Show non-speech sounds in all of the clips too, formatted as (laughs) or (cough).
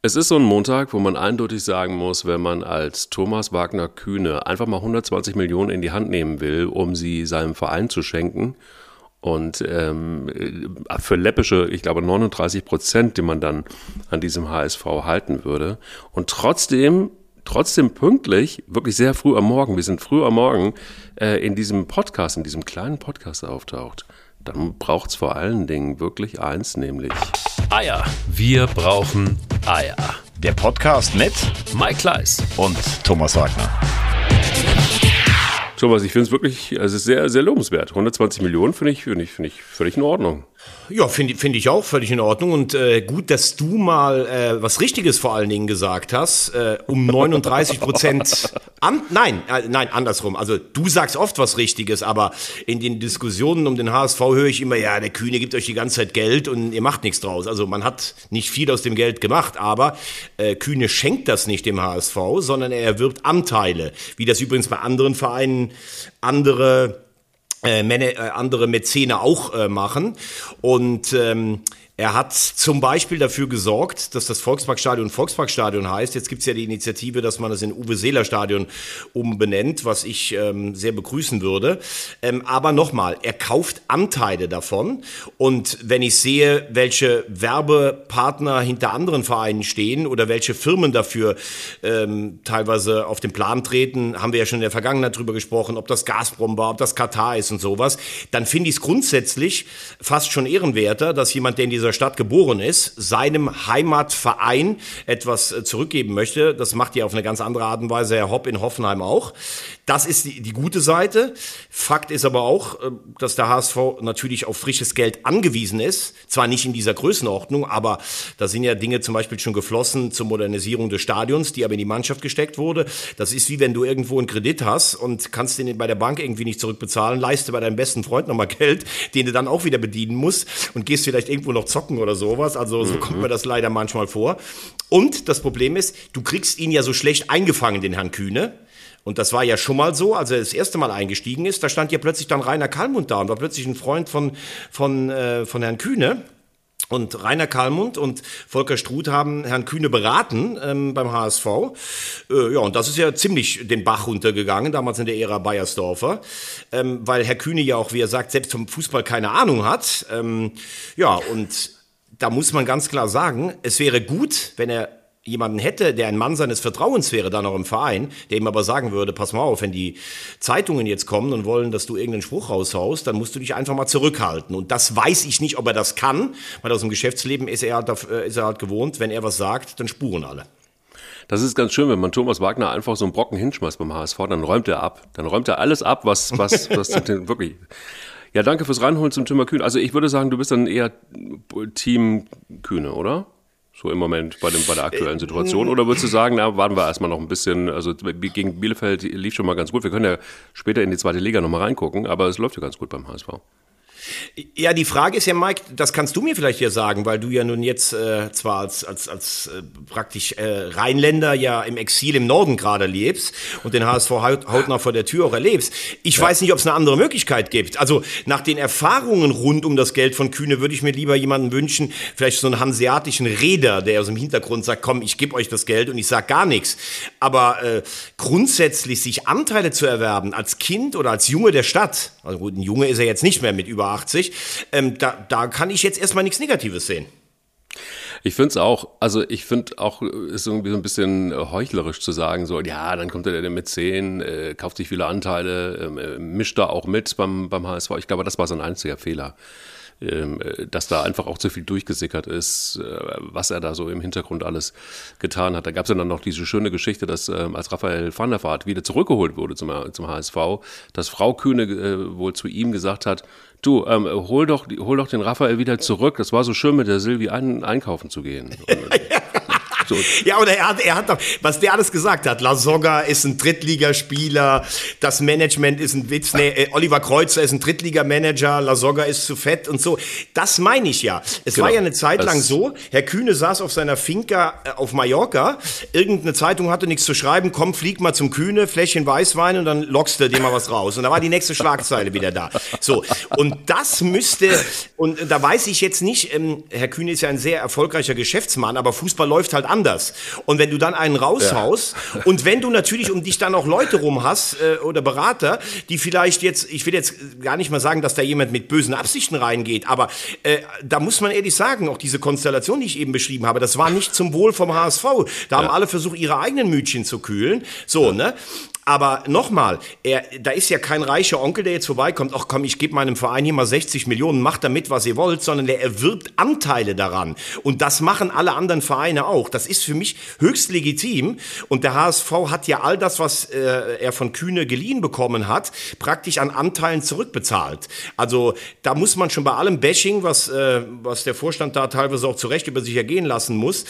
Es ist so ein Montag, wo man eindeutig sagen muss, wenn man als Thomas Wagner Kühne einfach mal 120 Millionen in die Hand nehmen will, um sie seinem Verein zu schenken und ähm, für läppische, ich glaube 39 Prozent, die man dann an diesem HSV halten würde. Und trotzdem trotzdem pünktlich, wirklich sehr früh am Morgen, wir sind früh am Morgen, äh, in diesem Podcast, in diesem kleinen Podcast auftaucht, dann braucht es vor allen Dingen wirklich eins, nämlich Eier. Wir brauchen Eier. Der Podcast mit Mike Kleiss und Thomas Wagner. Thomas, ich finde es wirklich, also es ist sehr, sehr lobenswert. 120 Millionen finde ich, finde ich, finde ich völlig in Ordnung. Ja, finde find ich auch völlig in Ordnung. Und äh, gut, dass du mal äh, was Richtiges vor allen Dingen gesagt hast. Äh, um 39 Prozent. (laughs) An, nein, äh, nein, andersrum. Also du sagst oft was Richtiges, aber in den Diskussionen um den HSV höre ich immer, ja, der Kühne gibt euch die ganze Zeit Geld und ihr macht nichts draus. Also man hat nicht viel aus dem Geld gemacht, aber äh, Kühne schenkt das nicht dem HSV, sondern er erwirbt Anteile. Wie das übrigens bei anderen Vereinen andere äh, äh, andere Mäzene auch äh, machen. Und ähm, er hat zum Beispiel dafür gesorgt, dass das Volksparkstadion Volksparkstadion heißt. Jetzt gibt es ja die Initiative, dass man es in Uwe Seeler Stadion umbenennt, was ich ähm, sehr begrüßen würde. Ähm, aber nochmal, er kauft Anteile davon. Und wenn ich sehe, welche Werbepartner hinter anderen Vereinen stehen oder welche Firmen dafür ähm, teilweise auf den Plan treten, haben wir ja schon in der Vergangenheit drüber gesprochen, ob das Gazprom war, ob das Katar ist und sowas, dann finde ich es grundsätzlich fast schon ehrenwerter, dass jemand, der in dieser dieser Stadt geboren ist, seinem Heimatverein etwas äh, zurückgeben möchte. Das macht ja auf eine ganz andere Art und Weise Herr Hopp in Hoffenheim auch. Das ist die, die gute Seite. Fakt ist aber auch, äh, dass der HSV natürlich auf frisches Geld angewiesen ist. Zwar nicht in dieser Größenordnung, aber da sind ja Dinge zum Beispiel schon geflossen zur Modernisierung des Stadions, die aber in die Mannschaft gesteckt wurde. Das ist wie wenn du irgendwo einen Kredit hast und kannst den bei der Bank irgendwie nicht zurückbezahlen, leiste bei deinem besten Freund nochmal Geld, den du dann auch wieder bedienen musst und gehst vielleicht irgendwo noch zocken oder sowas. Also so mhm. kommt mir das leider manchmal vor. Und das Problem ist, du kriegst ihn ja so schlecht eingefangen, den Herrn Kühne. Und das war ja schon mal so, als er das erste Mal eingestiegen ist, da stand ja plötzlich dann Rainer Kalmund da und war plötzlich ein Freund von, von, äh, von Herrn Kühne. Und Rainer Kalmund und Volker Struth haben Herrn Kühne beraten ähm, beim HSV. Äh, ja, und das ist ja ziemlich den Bach runtergegangen, damals in der Ära Bayersdorfer, ähm, weil Herr Kühne ja auch, wie er sagt, selbst vom Fußball keine Ahnung hat. Ähm, ja, und da muss man ganz klar sagen, es wäre gut, wenn er jemanden hätte, der ein Mann seines Vertrauens wäre, dann auch im Verein, der ihm aber sagen würde, pass mal auf, wenn die Zeitungen jetzt kommen und wollen, dass du irgendeinen Spruch raushaust, dann musst du dich einfach mal zurückhalten. Und das weiß ich nicht, ob er das kann, weil aus dem Geschäftsleben ist er halt, äh, ist er halt gewohnt, wenn er was sagt, dann spuren alle. Das ist ganz schön, wenn man Thomas Wagner einfach so einen Brocken hinschmeißt beim HSV, dann räumt er ab. Dann räumt er alles ab, was, was, (laughs) was wirklich. Ja, danke fürs Reinholen zum Thema Kühne. Also ich würde sagen, du bist dann eher Team Kühne, oder? So im Moment bei, dem, bei der aktuellen Situation? Oder würdest du sagen, na, warten wir erstmal noch ein bisschen, also gegen Bielefeld lief schon mal ganz gut. Wir können ja später in die zweite Liga nochmal reingucken, aber es läuft ja ganz gut beim HSV. Ja, die Frage ist ja, Mike, das kannst du mir vielleicht ja sagen, weil du ja nun jetzt äh, zwar als, als, als äh, praktisch äh, Rheinländer ja im Exil im Norden gerade lebst und den HSV hautnah vor der Tür auch erlebst. Ich ja. weiß nicht, ob es eine andere Möglichkeit gibt. Also nach den Erfahrungen rund um das Geld von Kühne würde ich mir lieber jemanden wünschen, vielleicht so einen hanseatischen Räder, der aus dem Hintergrund sagt, komm, ich gebe euch das Geld und ich sag gar nichts. Aber äh, grundsätzlich sich Anteile zu erwerben als Kind oder als Junge der Stadt, also gut, ein Junge ist er jetzt nicht mehr mit über 85. Ähm, da, da kann ich jetzt erstmal nichts Negatives sehen. Ich finde es auch, also ich finde auch, ist irgendwie so ein bisschen heuchlerisch zu sagen, so, ja, dann kommt er mit 10, äh, kauft sich viele Anteile, ähm, äh, mischt da auch mit beim, beim HSV. Ich glaube, das war sein einziger Fehler. Ähm, äh, dass da einfach auch zu viel durchgesickert ist, äh, was er da so im Hintergrund alles getan hat. Da gab es ja dann noch diese schöne Geschichte, dass ähm, als Raphael van der Vaart wieder zurückgeholt wurde zum, zum HSV, dass Frau Kühne äh, wohl zu ihm gesagt hat, du, ähm, hol, doch, hol doch den Raphael wieder zurück. Das war so schön, mit der Silvi ein, einkaufen zu gehen. (laughs) So. Ja, oder er hat, er hat doch, was der alles gesagt hat. La Soga ist ein Drittligaspieler, das Management ist ein Witz, nee, äh, Oliver Kreuzer ist ein Drittligamanager, La Soga ist zu fett und so. Das meine ich ja. Es genau. war ja eine Zeit lang so, Herr Kühne saß auf seiner Finca äh, auf Mallorca, irgendeine Zeitung hatte nichts zu schreiben, komm, flieg mal zum Kühne, Fläschchen Weißwein und dann lockst du dir mal was raus. Und da war die nächste Schlagzeile wieder da. So, und das müsste, und da weiß ich jetzt nicht, ähm, Herr Kühne ist ja ein sehr erfolgreicher Geschäftsmann, aber Fußball läuft halt an anders. Und wenn du dann einen raushaust (laughs) und wenn du natürlich um dich dann auch Leute rum hast äh, oder Berater, die vielleicht jetzt, ich will jetzt gar nicht mal sagen, dass da jemand mit bösen Absichten reingeht, aber äh, da muss man ehrlich sagen, auch diese Konstellation, die ich eben beschrieben habe, das war nicht zum Wohl vom HSV. Da haben alle versucht, ihre eigenen Mütchen zu kühlen. So, ne? Aber nochmal, da ist ja kein reicher Onkel, der jetzt vorbeikommt, ach komm, ich gebe meinem Verein hier mal 60 Millionen, macht damit, was ihr wollt, sondern der erwirbt Anteile daran. Und das machen alle anderen Vereine auch. Das ist für mich höchst legitim. Und der HSV hat ja all das, was äh, er von Kühne geliehen bekommen hat, praktisch an Anteilen zurückbezahlt. Also da muss man schon bei allem Bashing, was, äh, was der Vorstand da teilweise auch zurecht über sich ergehen lassen muss,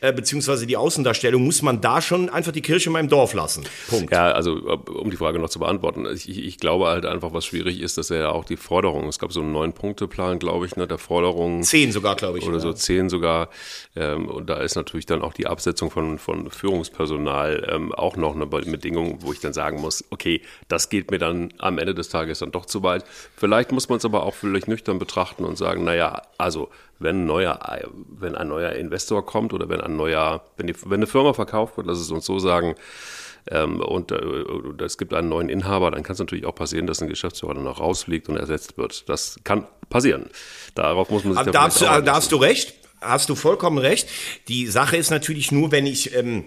äh, beziehungsweise die Außendarstellung, muss man da schon einfach die Kirche in meinem Dorf lassen. Punkt. Ja, also um die Frage noch zu beantworten, ich, ich glaube halt einfach, was schwierig ist, dass er ja auch die Forderungen, es gab so einen Neun-Punkte-Plan, glaube ich, ne, der Forderungen. Zehn sogar, glaube ich. Oder ja. so zehn sogar. Ähm, und da ist natürlich dann auch die Absetzung von, von Führungspersonal ähm, auch noch eine Bedingung, wo ich dann sagen muss, okay, das geht mir dann am Ende des Tages dann doch zu weit. Vielleicht muss man es aber auch völlig nüchtern betrachten und sagen, naja, also wenn ein neuer, wenn ein neuer Investor kommt oder wenn ein neuer, wenn, die, wenn eine Firma verkauft wird, lass es uns so sagen, ähm, und äh, es gibt einen neuen Inhaber, dann kann es natürlich auch passieren, dass ein Geschäftsführer dann auch rausfliegt und ersetzt wird. Das kann passieren. Darauf muss man sich Aber da, hast, du, da hast du recht, hast du vollkommen recht. Die Sache ist natürlich nur, wenn ich... Ähm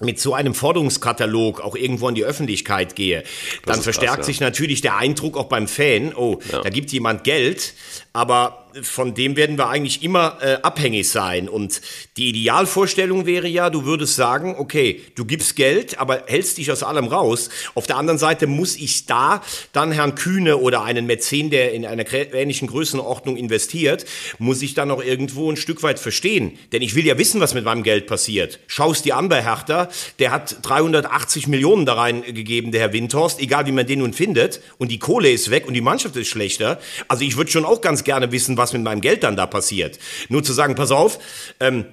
mit so einem Forderungskatalog auch irgendwo in die Öffentlichkeit gehe, dann verstärkt krass, ja. sich natürlich der Eindruck auch beim Fan, oh, ja. da gibt jemand Geld, aber von dem werden wir eigentlich immer äh, abhängig sein. Und die Idealvorstellung wäre ja, du würdest sagen, okay, du gibst Geld, aber hältst dich aus allem raus. Auf der anderen Seite muss ich da dann Herrn Kühne oder einen Mäzen, der in einer ähnlichen Größenordnung investiert, muss ich dann auch irgendwo ein Stück weit verstehen. Denn ich will ja wissen, was mit meinem Geld passiert. Schaust die Amber Hertha, der hat 380 Millionen da reingegeben, der Herr Windhorst, egal wie man den nun findet. Und die Kohle ist weg und die Mannschaft ist schlechter. Also ich würde schon auch ganz gerne wissen, was mit meinem Geld dann da passiert. Nur zu sagen, pass auf, ähm,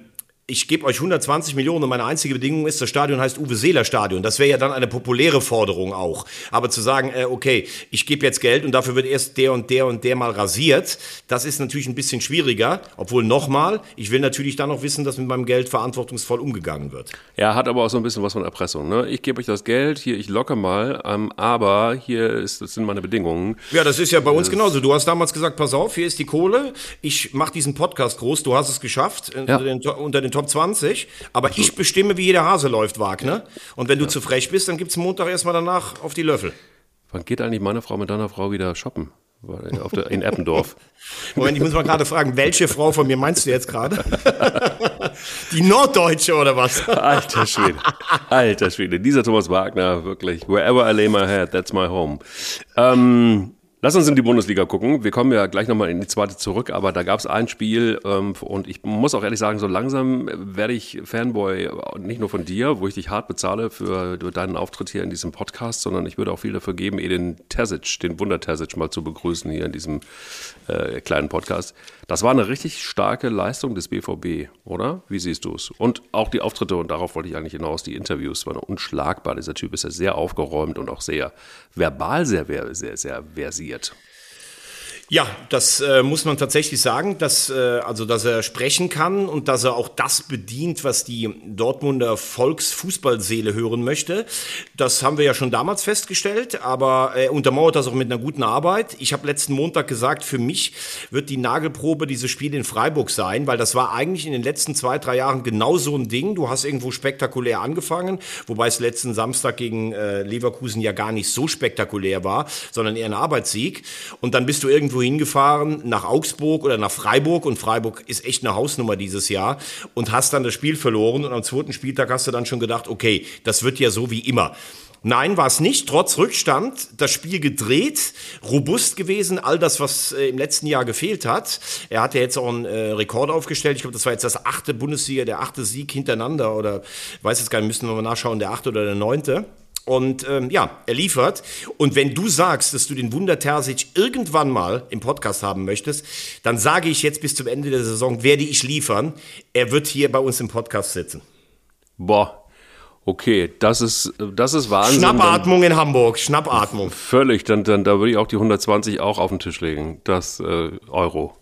ich gebe euch 120 Millionen und meine einzige Bedingung ist, das Stadion heißt Uwe Seeler Stadion. Das wäre ja dann eine populäre Forderung auch. Aber zu sagen, äh, okay, ich gebe jetzt Geld und dafür wird erst der und der und der mal rasiert, das ist natürlich ein bisschen schwieriger. Obwohl nochmal, ich will natürlich dann noch wissen, dass mit meinem Geld verantwortungsvoll umgegangen wird. Ja, hat aber auch so ein bisschen was von Erpressung. Ne? Ich gebe euch das Geld, hier, ich locke mal, ähm, aber hier ist, das sind meine Bedingungen. Ja, das ist ja bei uns genauso. Du hast damals gesagt, pass auf, hier ist die Kohle, ich mache diesen Podcast groß, du hast es geschafft ja. unter, den, unter den Top 20, aber ich bestimme, wie jeder Hase läuft, Wagner. Und wenn du ja. zu frech bist, dann gibt es Montag erstmal danach auf die Löffel. Wann geht eigentlich meine Frau mit deiner Frau wieder shoppen? Der, in Eppendorf. (laughs) Moment, ich muss mal gerade fragen, welche Frau von mir meinst du jetzt gerade? (laughs) Die Norddeutsche oder was? (laughs) Alter Schwede. Alter Schwede. Dieser Thomas Wagner, wirklich. Wherever I lay my head, that's my home. Ähm, Lass uns in die Bundesliga gucken. Wir kommen ja gleich nochmal in die zweite zurück, aber da gab es ein Spiel ähm, und ich muss auch ehrlich sagen, so langsam werde ich Fanboy, nicht nur von dir, wo ich dich hart bezahle für deinen Auftritt hier in diesem Podcast, sondern ich würde auch viel dafür geben, den Terzic, den Wunder Terzic mal zu begrüßen hier in diesem äh, kleinen Podcast. Das war eine richtig starke Leistung des BVB, oder? Wie siehst du es? Und auch die Auftritte, und darauf wollte ich eigentlich hinaus, die Interviews waren unschlagbar. Dieser Typ ist ja sehr aufgeräumt und auch sehr verbal sehr, sehr, sehr versiert organisiert. Ja, das äh, muss man tatsächlich sagen, dass, äh, also, dass er sprechen kann und dass er auch das bedient, was die Dortmunder Volksfußballseele hören möchte. Das haben wir ja schon damals festgestellt, aber er untermauert das auch mit einer guten Arbeit. Ich habe letzten Montag gesagt, für mich wird die Nagelprobe dieses Spiel in Freiburg sein, weil das war eigentlich in den letzten zwei, drei Jahren genau so ein Ding. Du hast irgendwo spektakulär angefangen, wobei es letzten Samstag gegen äh, Leverkusen ja gar nicht so spektakulär war, sondern eher ein Arbeitssieg. Und dann bist du irgendwo irgendwo hingefahren, nach Augsburg oder nach Freiburg und Freiburg ist echt eine Hausnummer dieses Jahr und hast dann das Spiel verloren und am zweiten Spieltag hast du dann schon gedacht, okay, das wird ja so wie immer. Nein, war es nicht. Trotz Rückstand das Spiel gedreht, robust gewesen, all das, was äh, im letzten Jahr gefehlt hat. Er hat ja jetzt auch einen äh, Rekord aufgestellt. Ich glaube, das war jetzt das achte Bundesliga, der achte Sieg hintereinander oder weiß jetzt gar nicht, müssen wir mal nachschauen, der achte oder der neunte. Und ähm, ja, er liefert. Und wenn du sagst, dass du den Wunder Terzic irgendwann mal im Podcast haben möchtest, dann sage ich jetzt bis zum Ende der Saison, werde ich liefern. Er wird hier bei uns im Podcast sitzen. Boah, Okay, das ist, das ist Wahnsinn. Schnappatmung in Hamburg, Schnappatmung. Völlig, dann, dann da würde ich auch die 120 auch auf den Tisch legen. Das äh, Euro.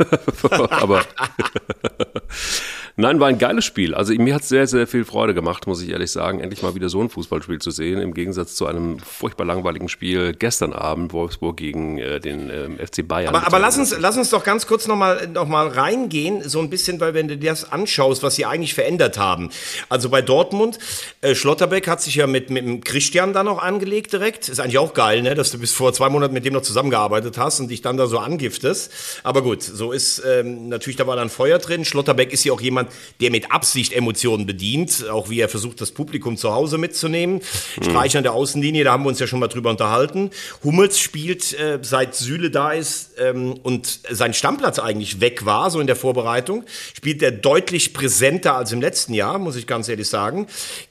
(laughs) Aber (laughs) Nein, war ein geiles Spiel. Also mir hat es sehr, sehr viel Freude gemacht, muss ich ehrlich sagen, endlich mal wieder so ein Fußballspiel zu sehen, im Gegensatz zu einem furchtbar langweiligen Spiel gestern Abend, Wolfsburg gegen äh, den äh, FC Bayern. Aber, aber lass, uns, lass uns doch ganz kurz nochmal noch mal reingehen, so ein bisschen, weil wenn du dir das anschaust, was sie eigentlich verändert haben. Also bei Dortmund, äh, Schlotterbeck hat sich ja mit, mit dem Christian dann noch angelegt direkt. Ist eigentlich auch geil, ne, dass du bis vor zwei Monaten mit dem noch zusammengearbeitet hast und dich dann da so angiftest. Aber gut, so ist ähm, natürlich, da war dann Feuer drin. Schlotterbeck ist ja auch jemand, der mit Absicht Emotionen bedient, auch wie er versucht, das Publikum zu Hause mitzunehmen. Mhm. Streich an der Außenlinie, da haben wir uns ja schon mal drüber unterhalten. Hummels spielt, äh, seit Süle da ist ähm, und sein Stammplatz eigentlich weg war, so in der Vorbereitung, spielt er deutlich präsenter als im letzten Jahr, muss ich ganz ehrlich sagen.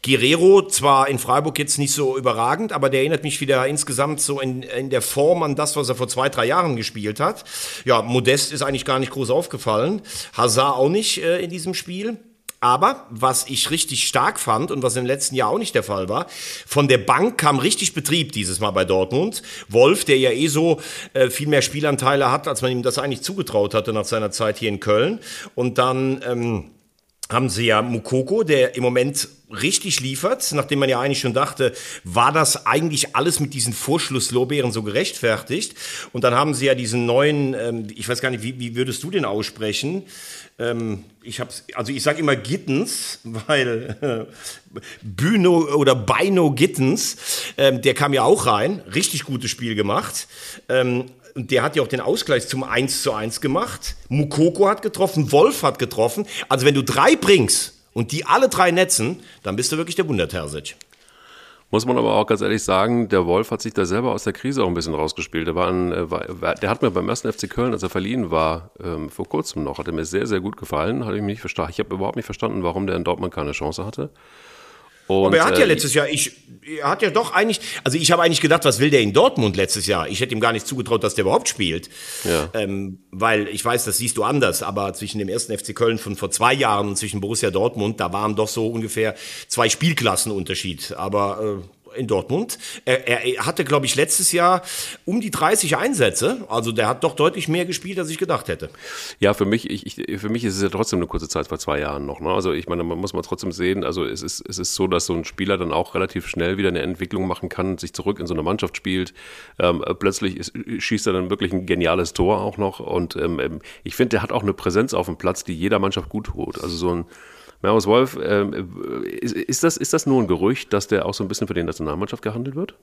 Guerrero, zwar in Freiburg jetzt nicht so überragend, aber der erinnert mich wieder insgesamt so in, in der Form an das, was er vor zwei, drei Jahren gespielt hat. Ja, Modest ist eigentlich gar nicht groß aufgefallen. Hazard auch nicht äh, in diesem Spiel. Aber was ich richtig stark fand und was im letzten Jahr auch nicht der Fall war, von der Bank kam richtig Betrieb dieses Mal bei Dortmund. Wolf, der ja eh so äh, viel mehr Spielanteile hat, als man ihm das eigentlich zugetraut hatte nach seiner Zeit hier in Köln. Und dann ähm, haben sie ja Mukoko, der im Moment richtig liefert, nachdem man ja eigentlich schon dachte, war das eigentlich alles mit diesen Vorschlusslorbeeren so gerechtfertigt? Und dann haben sie ja diesen neuen, ähm, ich weiß gar nicht, wie, wie würdest du den aussprechen? Ähm, ich hab's, also ich sage immer Gittens, (laughs) weil äh, Büno oder Beino Gittens, ähm, der kam ja auch rein, richtig gutes Spiel gemacht. Ähm, und der hat ja auch den Ausgleich zum 1 zu 1 gemacht. Mukoko hat getroffen, Wolf hat getroffen. Also wenn du drei bringst und die alle drei netzen, dann bist du wirklich der Wundertersic. Muss man aber auch ganz ehrlich sagen, der Wolf hat sich da selber aus der Krise auch ein bisschen rausgespielt. Der, war ein, äh, war, der hat mir beim ersten FC Köln, als er verliehen war, ähm, vor kurzem noch, hat er mir sehr, sehr gut gefallen. Hatte ich. Ich habe überhaupt nicht verstanden, warum der in Dortmund keine Chance hatte. Und, aber er hat ja äh, letztes Jahr, ich, er hat ja doch eigentlich, also ich habe eigentlich gedacht, was will der in Dortmund letztes Jahr? Ich hätte ihm gar nicht zugetraut, dass der überhaupt spielt. Ja. Ähm, weil ich weiß, das siehst du anders, aber zwischen dem ersten FC Köln von vor zwei Jahren und zwischen Borussia Dortmund, da waren doch so ungefähr zwei Spielklassen Unterschied. Aber äh, in Dortmund. Er, er hatte, glaube ich, letztes Jahr um die 30 Einsätze. Also der hat doch deutlich mehr gespielt, als ich gedacht hätte. Ja, für mich, ich, ich, für mich ist es ja trotzdem eine kurze Zeit vor zwei Jahren noch. Ne? Also ich meine, man muss mal trotzdem sehen, also es ist, es ist so, dass so ein Spieler dann auch relativ schnell wieder eine Entwicklung machen kann, sich zurück in so eine Mannschaft spielt. Ähm, plötzlich ist, schießt er dann wirklich ein geniales Tor auch noch. Und ähm, ähm ich finde, der hat auch eine Präsenz auf dem Platz, die jeder Mannschaft gut tut. Also so ein Marius Wolf, äh, ist, ist, das, ist das nur ein Gerücht, dass der auch so ein bisschen für die Nationalmannschaft gehandelt wird?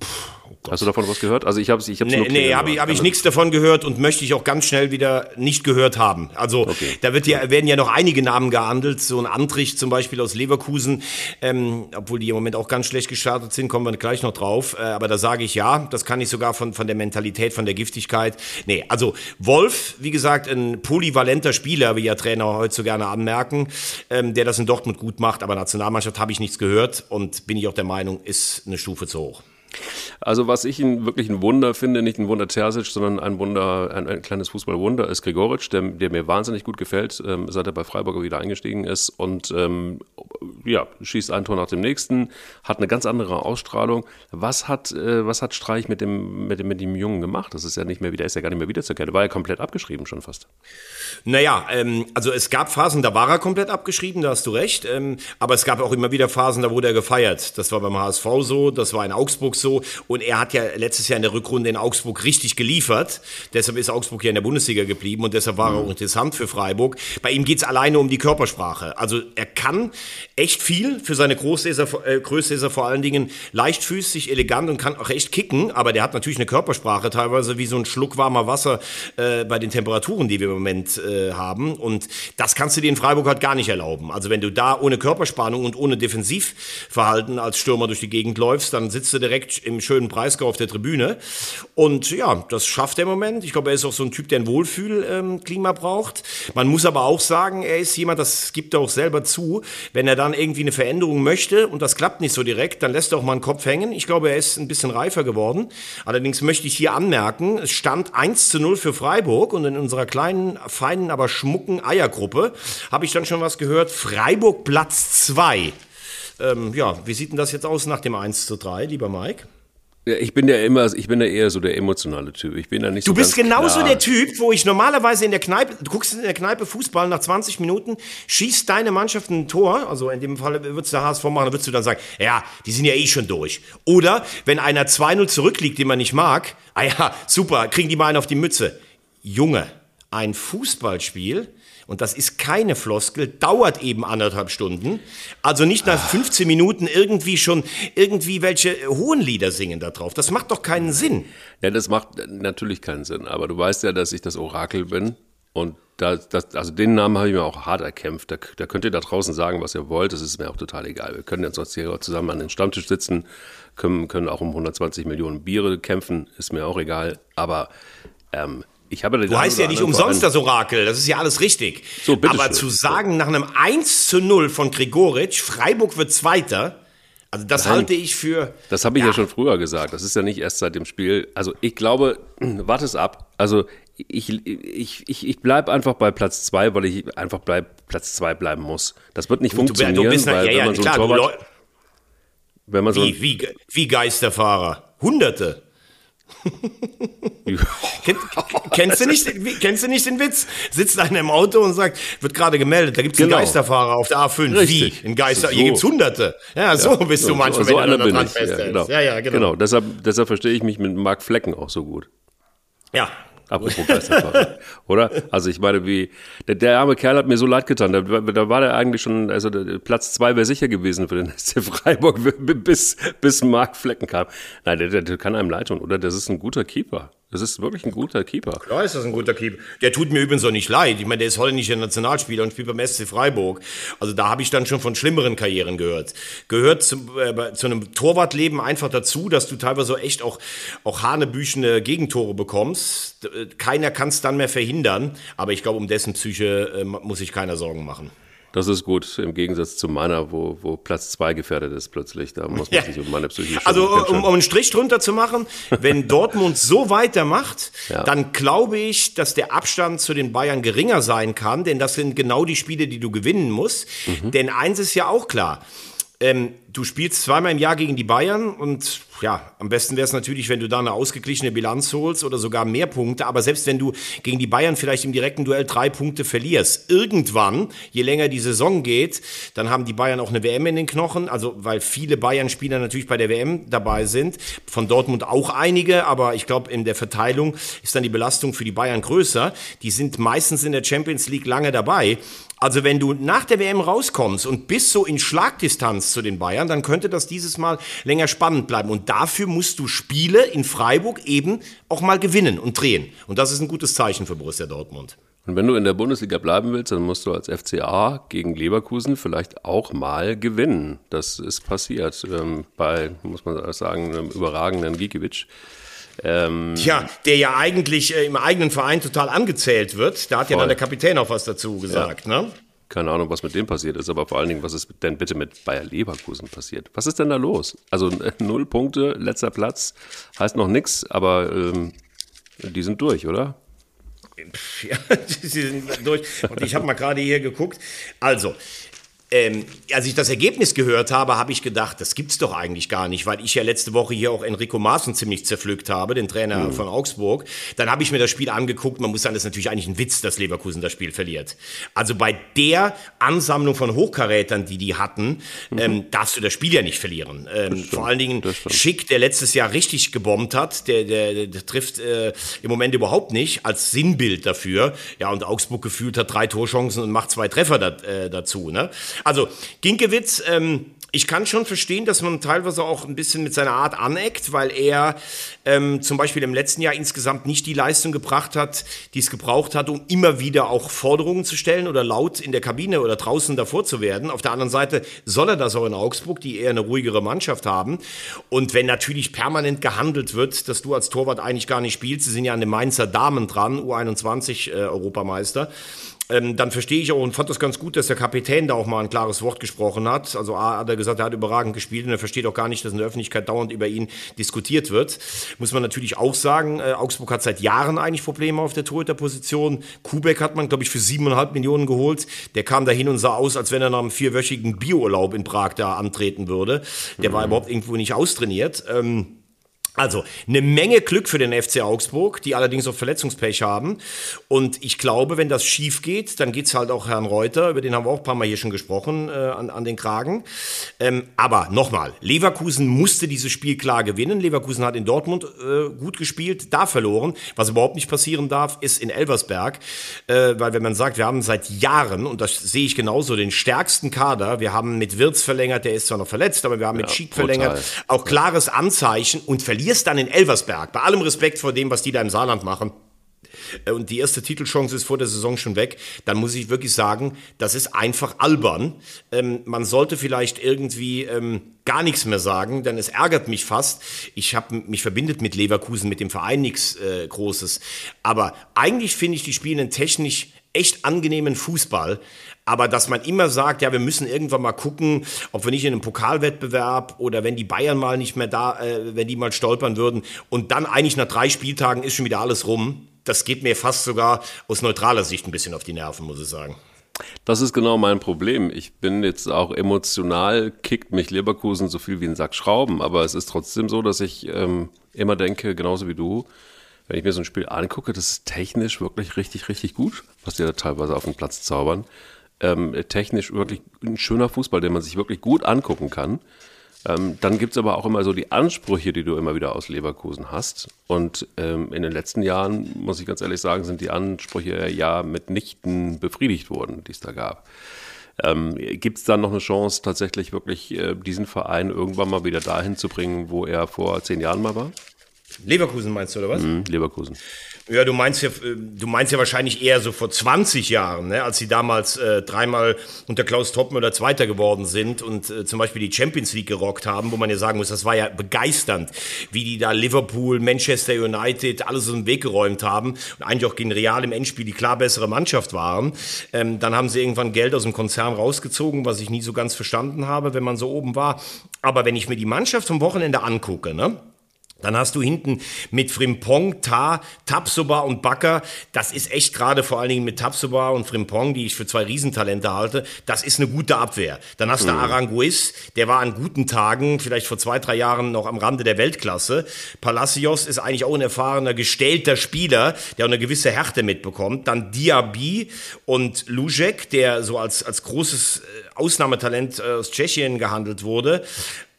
Puh. Gott. Hast du davon was gehört? Also ich habe es ich hab's Nee, nee habe ich, hab ich nichts davon gehört und möchte ich auch ganz schnell wieder nicht gehört haben. Also okay. da wird ja, werden ja noch einige Namen gehandelt. So ein Antrich zum Beispiel aus Leverkusen, ähm, obwohl die im Moment auch ganz schlecht gestartet sind, kommen wir gleich noch drauf. Äh, aber da sage ich ja, das kann ich sogar von, von der Mentalität, von der Giftigkeit. Nee, also Wolf, wie gesagt, ein polyvalenter Spieler, wie ja Trainer heute so gerne anmerken, ähm, der das in Dortmund gut macht. Aber Nationalmannschaft habe ich nichts gehört und bin ich auch der Meinung, ist eine Stufe zu hoch. Also was ich ihn wirklich ein Wunder finde, nicht ein Wunder Terzic, sondern ein Wunder, ein, ein kleines Fußballwunder ist Gregoritsch, der, der, mir wahnsinnig gut gefällt, ähm, seit er bei Freiburg wieder eingestiegen ist und ähm, ja, schießt ein Tor nach dem nächsten, hat eine ganz andere Ausstrahlung. Was hat, äh, was hat Streich mit dem, mit dem, mit dem Jungen gemacht? Das ist ja nicht mehr wieder, ist ja gar nicht mehr wiederzuerkennen. War ja komplett abgeschrieben schon fast. Naja, ähm, also es gab Phasen, da war er komplett abgeschrieben, da hast du recht. Ähm, aber es gab auch immer wieder Phasen, da wurde er gefeiert. Das war beim HSV so, das war in Augsburg so. Und er hat ja letztes Jahr in der Rückrunde in Augsburg richtig geliefert. Deshalb ist Augsburg ja in der Bundesliga geblieben und deshalb war er auch interessant für Freiburg. Bei ihm geht's alleine um die Körpersprache. Also er kann echt viel für seine Größe ist er, äh, Größe ist er vor allen Dingen leichtfüßig, elegant und kann auch echt kicken. Aber der hat natürlich eine Körpersprache, teilweise wie so ein Schluck warmer Wasser äh, bei den Temperaturen, die wir im Moment äh, haben. Und das kannst du dir in Freiburg halt gar nicht erlauben. Also wenn du da ohne Körperspannung und ohne Defensivverhalten als Stürmer durch die Gegend läufst, dann sitzt du direkt im schönen Breisgau auf der Tribüne. Und ja, das schafft er im Moment. Ich glaube, er ist auch so ein Typ, der ein Wohlfühlklima ähm, braucht. Man muss aber auch sagen, er ist jemand, das gibt er auch selber zu, wenn er dann irgendwie eine Veränderung möchte und das klappt nicht so direkt, dann lässt er auch mal einen Kopf hängen. Ich glaube, er ist ein bisschen reifer geworden. Allerdings möchte ich hier anmerken, es stand 1 zu 0 für Freiburg und in unserer kleinen, feinen, aber schmucken Eiergruppe habe ich dann schon was gehört. Freiburg Platz 2. Ähm, ja, wie sieht denn das jetzt aus nach dem 1 zu 3, lieber Mike? Ja, ich bin ja immer, ich bin ja eher so der emotionale Typ. Ich bin ja nicht Du so bist genauso klar. der Typ, wo ich normalerweise in der Kneipe, du guckst in der Kneipe Fußball nach 20 Minuten, schießt deine Mannschaft ein Tor, also in dem Fall würdest du der HSV machen, dann würdest du dann sagen, ja, die sind ja eh schon durch. Oder wenn einer 2-0 zurückliegt, den man nicht mag, ah ja, super, kriegen die mal einen auf die Mütze. Junge, ein Fußballspiel, und das ist keine Floskel, dauert eben anderthalb Stunden. Also nicht nach 15 Minuten irgendwie schon irgendwie welche hohen Lieder singen da drauf. Das macht doch keinen Sinn. Ja, das macht natürlich keinen Sinn. Aber du weißt ja, dass ich das Orakel bin. Und das, das, also den Namen habe ich mir auch hart erkämpft. Da, da könnt ihr da draußen sagen, was ihr wollt. Das ist mir auch total egal. Wir können jetzt sonst hier zusammen an den Stammtisch sitzen, können, können auch um 120 Millionen Biere kämpfen. Ist mir auch egal. Aber ähm, ich habe Du heißt ja nicht umsonst das Orakel, das ist ja alles richtig. So. Aber zu sagen, nach einem 1 zu 0 von Gregoritsch, Freiburg wird Zweiter, also das Nein. halte ich für. Das habe ich ja. schon früher gesagt. Das ist ja nicht erst seit dem Spiel. Also ich glaube, (clears throat) warte es ab. Also ich, ich, ich, ich bleibe einfach bei Platz zwei, weil ich einfach bleib, Platz zwei bleiben muss. Das wird nicht Du, funktionieren, du bist, weil ja, wenn ja, man so klar, Torwart, wenn man so wie, wie Geisterfahrer. Hunderte. (laughs) Kenn, kennst, du nicht, kennst du nicht den Witz? Sitzt einer im Auto und sagt, wird gerade gemeldet, da gibt es Genau. einen Geisterfahrer auf der A5. Richtig. Wie? Ein Geister, So. hier gibt's Hunderte. Ja, so bist du manchmal, so wenn einer du dran. Ja, genau. Ja, ja, genau. genau. Deshalb, deshalb verstehe ich mich mit Marc Flecken auch so gut. Ja. Apropos Geisterfahrer. (laughs) Oder? Also ich meine, wie, der, der arme Kerl hat mir so leid getan. Da, da war der eigentlich schon, also Platz zwei wäre sicher gewesen für den (laughs) SC Freiburg, (laughs) bis, bis Marc Flecken kam. Nein, der, der kann einem leid tun, oder? Das ist ein guter Keeper. Das ist wirklich ein guter Keeper. Ja, ist das ein guter Keeper. Der tut mir übrigens auch nicht leid. Ich meine, der ist holländischer Nationalspieler und spielt beim SC Freiburg. Also da habe ich dann schon von schlimmeren Karrieren gehört. Gehört zu, äh, zu einem Torwartleben einfach dazu, dass du teilweise echt auch, auch hanebüchene Gegentore bekommst. Äh, Keiner kann es dann mehr verhindern. Aber ich glaube, um dessen Psyche äh, muss sich keiner Sorgen machen. Das ist gut, im Gegensatz zu meiner, wo, wo Platz zwei gefährdet ist plötzlich. Da muss man Ja. sich um meine Psyche Also um, um einen Strich drunter zu machen, (laughs) wenn Dortmund so weitermacht, Ja. dann glaube ich, dass der Abstand zu den Bayern geringer sein kann, denn das sind genau die Spiele, die du gewinnen musst. Mhm. Denn eins ist ja auch klar. Ähm, du spielst zweimal im Jahr gegen die Bayern und ja, am besten wäre es natürlich, wenn du da eine ausgeglichene Bilanz holst oder sogar mehr Punkte. Aber selbst wenn du gegen die Bayern vielleicht im direkten Duell drei Punkte verlierst, irgendwann, je länger die Saison geht, dann haben die Bayern auch eine WM in den Knochen. Also weil viele Bayern-Spieler natürlich bei der WM dabei sind, von Dortmund auch einige, aber ich glaube in der Verteilung ist dann die Belastung für die Bayern größer. Die sind meistens in der Champions League lange dabei. Also wenn du nach der WM rauskommst und bist so in Schlagdistanz zu den Bayern, dann könnte das dieses Mal länger spannend bleiben. Und dafür musst du Spiele in Freiburg eben auch mal gewinnen und drehen. Und das ist ein gutes Zeichen für Borussia Dortmund. Und wenn du in der Bundesliga bleiben willst, dann musst du als FCA gegen Leverkusen vielleicht auch mal gewinnen. Das ist passiert ähm, bei, muss man sagen, einem überragenden Gikiewicz. Ähm, Tja, der ja eigentlich äh, im eigenen Verein total angezählt wird. Da hat ja Voll. dann der Kapitän auch was dazu gesagt, ne? keine Ahnung, was mit dem passiert ist, aber vor allen Dingen, was ist denn bitte mit Bayer Leverkusen passiert? Was ist denn da los? Also äh, null Punkte, letzter Platz, heißt noch nichts, aber ähm, die sind durch, oder? Ja, (laughs) sie sind durch. Und ich habe mal gerade hier geguckt. Also, ähm, als ich das Ergebnis gehört habe, habe ich gedacht, das gibt's doch eigentlich gar nicht, weil ich ja letzte Woche hier auch Enrico Maaßen ziemlich zerpflückt habe, den Trainer von Augsburg. Dann habe ich mir das Spiel angeguckt. Man muss sagen, das ist natürlich eigentlich ein Witz, dass Leverkusen das Spiel verliert. Also bei der Ansammlung von Hochkarätern, die die hatten, ähm, darfst du das Spiel ja nicht verlieren. Ähm, vor allen Dingen stimmt. Schick, der letztes Jahr richtig gebombt hat, der, der, der trifft äh, im Moment überhaupt nicht als Sinnbild dafür. Ja, und Augsburg gefühlt hat drei Torchancen und macht zwei Treffer da, äh, dazu. Ne? Also, Ginkiewicz, ähm, ich kann schon verstehen, dass man teilweise auch ein bisschen mit seiner Art aneckt, weil er ähm, zum Beispiel im letzten Jahr insgesamt nicht die Leistung gebracht hat, die es gebraucht hat, um immer wieder auch Forderungen zu stellen oder laut in der Kabine oder draußen davor zu werden. Auf der anderen Seite soll er das auch in Augsburg, die eher eine ruhigere Mannschaft haben. Und wenn natürlich permanent gehandelt wird, dass du als Torwart eigentlich gar nicht spielst, sie sind ja an den Mainzer Damen dran, U21 äh, Europameister, ähm, dann verstehe ich auch und fand das ganz gut, dass der Kapitän da auch mal ein klares Wort gesprochen hat. Also A hat er gesagt, er hat überragend gespielt und er versteht auch gar nicht, dass in der Öffentlichkeit dauernd über ihn diskutiert wird. Muss man natürlich auch sagen, äh, Augsburg hat seit Jahren eigentlich Probleme auf der Torhüterposition. Kubek hat man, glaube ich, für siebeneinhalb Millionen geholt. Der kam da hin und sah aus, als wenn er nach einem vierwöchigen Biourlaub in Prag da antreten würde. Der war überhaupt irgendwo nicht austrainiert. Ähm, Also eine Menge Glück für den FC Augsburg, die allerdings auch Verletzungspech haben. Und ich glaube, wenn das schief geht, dann geht's halt auch Herrn Reuter, über den haben wir auch ein paar Mal hier schon gesprochen, äh, an, an den Kragen. Ähm, aber nochmal, Leverkusen musste dieses Spiel klar gewinnen. Leverkusen hat in Dortmund äh, gut gespielt, da verloren. Was überhaupt nicht passieren darf, ist in Elversberg. Äh, weil wenn man sagt, wir haben seit Jahren, und das sehe ich genauso, den stärksten Kader. Wir haben mit Wirtz verlängert, der ist zwar noch verletzt, aber wir haben ja, mit Schick verlängert. Auch klares Anzeichen und verlieren verlierst dann in Elversberg, bei allem Respekt vor dem, was die da im Saarland machen, äh, und die erste Titelchance ist vor der Saison schon weg, dann muss ich wirklich sagen, das ist einfach albern. Ähm, man sollte vielleicht irgendwie ähm, gar nichts mehr sagen, denn es ärgert mich fast. Ich habe mich verbindet mit Leverkusen, mit dem Verein nichts äh, Großes. Aber eigentlich finde ich, die spielen technisch echt angenehmen Fußball. Aber dass man immer sagt, ja, wir müssen irgendwann mal gucken, ob wir nicht in einem Pokalwettbewerb oder wenn die Bayern mal nicht mehr da, äh, wenn die mal stolpern würden und dann eigentlich nach drei Spieltagen ist schon wieder alles rum. Das geht mir fast sogar aus neutraler Sicht ein bisschen auf die Nerven, muss ich sagen. Das ist genau mein Problem. Ich bin jetzt auch emotional, kickt mich Leverkusen so viel wie ein Sack Schrauben, aber es ist trotzdem so, dass ich ähm, immer denke, genauso wie du, wenn ich mir so ein Spiel angucke, das ist technisch wirklich richtig, richtig gut, was die da teilweise auf den Platz zaubern ähm, technisch wirklich ein schöner Fußball, den man sich wirklich gut angucken kann. Ähm, dann gibt es aber auch immer so die Ansprüche, die du immer wieder aus Leverkusen hast. Und ähm, in den letzten Jahren, muss ich ganz ehrlich sagen, sind die Ansprüche ja mitnichten befriedigt worden, die es da gab. Ähm, Gibt es dann noch eine Chance, tatsächlich wirklich äh, diesen Verein irgendwann mal wieder dahin zu bringen, wo er vor zehn Jahren mal war? Leverkusen meinst du, oder was? Mhm, Leverkusen. Ja, du meinst ja, äh, du meinst ja wahrscheinlich eher so vor 20 Jahren, ne, als sie damals äh, dreimal unter Klaus Toppmöller Zweiter geworden sind und äh, zum Beispiel die Champions League gerockt haben, wo man ja sagen muss, das war ja begeisternd, wie die da Liverpool, Manchester United alles so den Weg geräumt haben und eigentlich auch gegen Real im Endspiel die klar bessere Mannschaft waren. Ähm, dann haben sie irgendwann Geld aus dem Konzern rausgezogen, was ich nie so ganz verstanden habe, wenn man so oben war. Aber wenn ich mir die Mannschaft vom Wochenende angucke, ne, dann hast du hinten mit Frimpong, Ta, Tapsoba und Bakker, das ist echt gerade vor allen Dingen mit Tapsoba und Frimpong, die ich für zwei Riesentalente halte, das ist eine gute Abwehr. Dann hast du mhm. Aranguiz, der war an guten Tagen, vielleicht vor zwei, drei Jahren noch am Rande der Weltklasse. Palacios ist eigentlich auch ein erfahrener, gestellter Spieler, der auch eine gewisse Härte mitbekommt. Dann Diaby und Lujek, der so als, als großes äh, Ausnahmetalent äh, aus Tschechien gehandelt wurde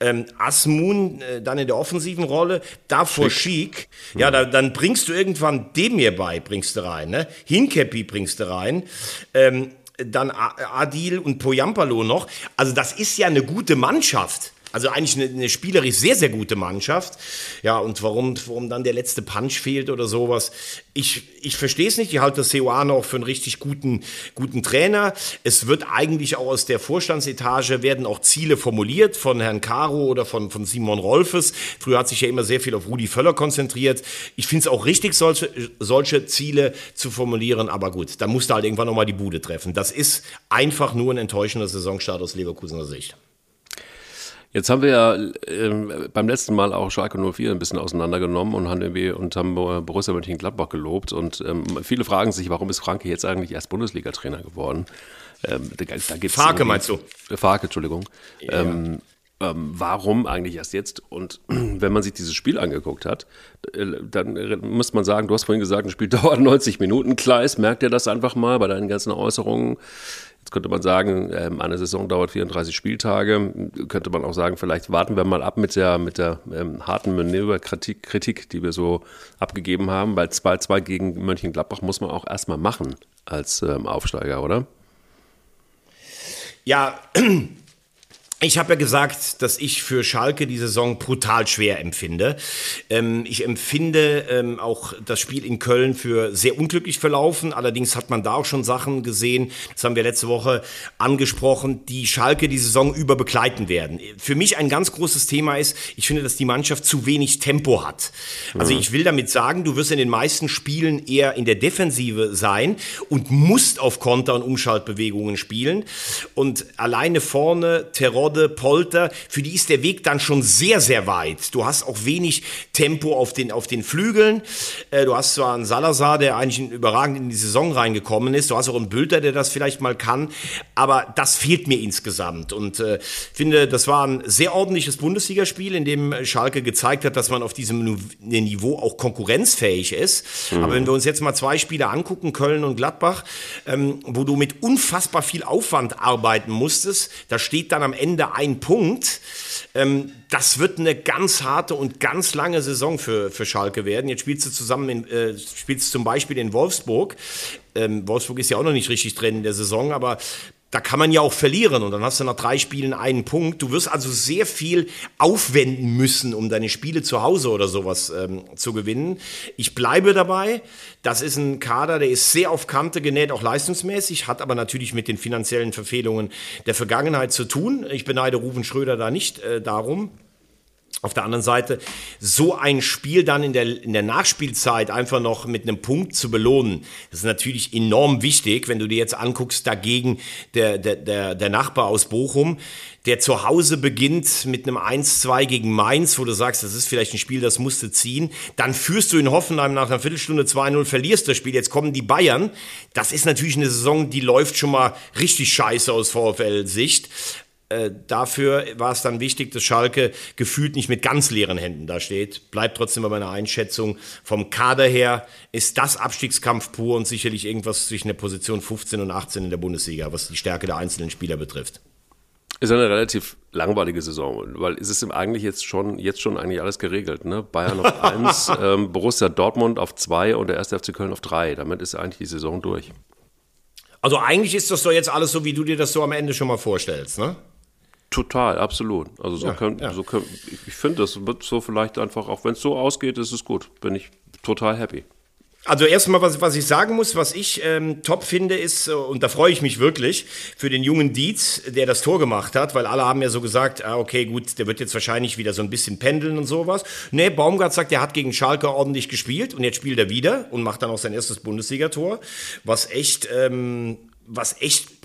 ähm, Asmun äh, dann in der offensiven Rolle, davor Schick. Schick. Ja, mhm. da, dann bringst du irgendwann dem hier bei, bringst du rein, ne? Hinkepi bringst du rein. Ähm, dann Adil und Poyampalo noch. Also das ist ja eine gute Mannschaft. Also eigentlich eine, eine spielerisch sehr, sehr gute Mannschaft. Ja, und warum, warum dann der letzte Punch fehlt oder sowas, ich, ich verstehe es nicht. Ich halte Seuano auch für einen richtig guten, guten Trainer. Es wird eigentlich auch aus der Vorstandsetage werden auch Ziele formuliert von Herrn Caro oder von, von Simon Rolfes. Früher hat sich ja immer sehr viel auf Rudi Völler konzentriert. Ich finde es auch richtig, solche, solche Ziele zu formulieren. Aber gut, da musste halt irgendwann nochmal die Bude treffen. Das ist einfach nur ein enttäuschender Saisonstart aus Leverkusener Sicht. Jetzt haben wir ja äh, beim letzten Mal auch Schalke 04 ein bisschen auseinandergenommen und haben, irgendwie, und haben Borussia Mönchengladbach gelobt. Und ähm, viele fragen sich, warum ist Franke jetzt eigentlich erst Bundesliga-Trainer geworden? Ähm, da, da gibt's Farke meinst du? Farke, Entschuldigung. Ja. Ähm, ähm, warum eigentlich erst jetzt? Und (clears throat) wenn man sich dieses Spiel angeguckt hat, äh, dann muss man sagen, du hast vorhin gesagt, ein Spiel (laughs) dauert 90 Minuten. Kleis, merkt ihr das einfach mal bei deinen ganzen Äußerungen? Könnte man sagen, ähm, eine Saison dauert 34 Spieltage. Könnte man auch sagen, vielleicht warten wir mal ab mit der, mit der ähm, harten Manöverkritik, Kritik, die wir so abgegeben haben, weil 2-2 gegen Mönchengladbach muss man auch erstmal machen als ähm, Aufsteiger, oder? Ja, ich habe ja gesagt, dass ich für Schalke die Saison brutal schwer empfinde. Ähm, ich empfinde ähm, auch das Spiel in Köln für sehr unglücklich verlaufen. Allerdings hat man da auch schon Sachen gesehen, das haben wir letzte Woche angesprochen, die Schalke die Saison über begleiten werden. Für mich ein ganz großes Thema ist, ich finde, dass die Mannschaft zu wenig Tempo hat. Also mhm. ich will damit sagen, du wirst in den meisten Spielen eher in der Defensive sein und musst auf Konter- und Umschaltbewegungen spielen. Und alleine vorne Terror Borde, Polter, für die ist der Weg dann schon sehr, sehr weit. Du hast auch wenig Tempo auf den, auf den Flügeln. Äh, du hast zwar einen Salazar, der eigentlich überragend in die Saison reingekommen ist. Du hast auch einen Bülter, der das vielleicht mal kann. Aber das fehlt mir insgesamt. Und äh, finde, das war ein sehr ordentliches Bundesligaspiel, in dem Schalke gezeigt hat, dass man auf diesem Niveau auch konkurrenzfähig ist. Mhm. Aber wenn wir uns jetzt mal zwei Spiele angucken, Köln und Gladbach, ähm, wo du mit unfassbar viel Aufwand arbeiten musstest, da steht dann am Ende ein Punkt. Ähm, das wird eine ganz harte und ganz lange Saison für, für Schalke werden. Jetzt spielst du zusammen in, äh, spielst zum Beispiel in Wolfsburg. Ähm, Wolfsburg ist ja auch noch nicht richtig drin in der Saison, aber da kann man ja auch verlieren und dann hast du nach drei Spielen einen Punkt. Du wirst also sehr viel aufwenden müssen, um deine Spiele zu Hause oder sowas ähm, zu gewinnen. Ich bleibe dabei. Das ist ein Kader, der ist sehr auf Kante genäht, auch leistungsmäßig, hat aber natürlich mit den finanziellen Verfehlungen der Vergangenheit zu tun. Ich beneide Rufen Schröder da nicht äh, darum. Auf der anderen Seite, so ein Spiel dann in der, in der Nachspielzeit einfach noch mit einem Punkt zu belohnen, das ist natürlich enorm wichtig, wenn du dir jetzt anguckst, dagegen der, der, der, der Nachbar aus Bochum, der zu Hause beginnt mit einem 1-2 gegen Mainz, wo du sagst, das ist vielleicht ein Spiel, das musst du ziehen. Dann führst du in Hoffenheim nach einer Viertelstunde 2-0, verlierst das Spiel. Jetzt kommen die Bayern. Das ist natürlich eine Saison, die läuft schon mal richtig scheiße aus VfL-Sicht. Äh, dafür war es dann wichtig, dass Schalke gefühlt nicht mit ganz leeren Händen da steht. Bleibt trotzdem bei meiner Einschätzung. Vom Kader her ist das Abstiegskampf pur und sicherlich irgendwas zwischen der Position 15 und 18 in der Bundesliga, was die Stärke der einzelnen Spieler betrifft. Ist eine relativ langweilige Saison, weil es ist eigentlich jetzt schon, jetzt schon eigentlich alles geregelt. Ne? Bayern auf (laughs) 1, ähm, Borussia Dortmund auf 2 und der 1. FC Köln auf 3. Damit ist eigentlich die Saison durch. Also eigentlich ist das doch jetzt alles so, wie du dir das so am Ende schon mal vorstellst, ne? Total, absolut. Also so Ja, können, ja. so können, ich finde, das wird so vielleicht einfach, auch wenn es so ausgeht, ist es gut. Bin ich total happy. Also erstmal, was, was ich sagen muss, was ich ähm, top finde, ist, äh, und da freue ich mich wirklich, für den jungen Dietz, der das Tor gemacht hat, weil alle haben ja so gesagt, ah, okay, gut, der wird jetzt wahrscheinlich wieder so ein bisschen pendeln und sowas. Nee, Baumgart sagt, er hat gegen Schalke ordentlich gespielt und jetzt spielt er wieder und macht dann auch sein erstes Bundesligator, was echt, ähm, was echt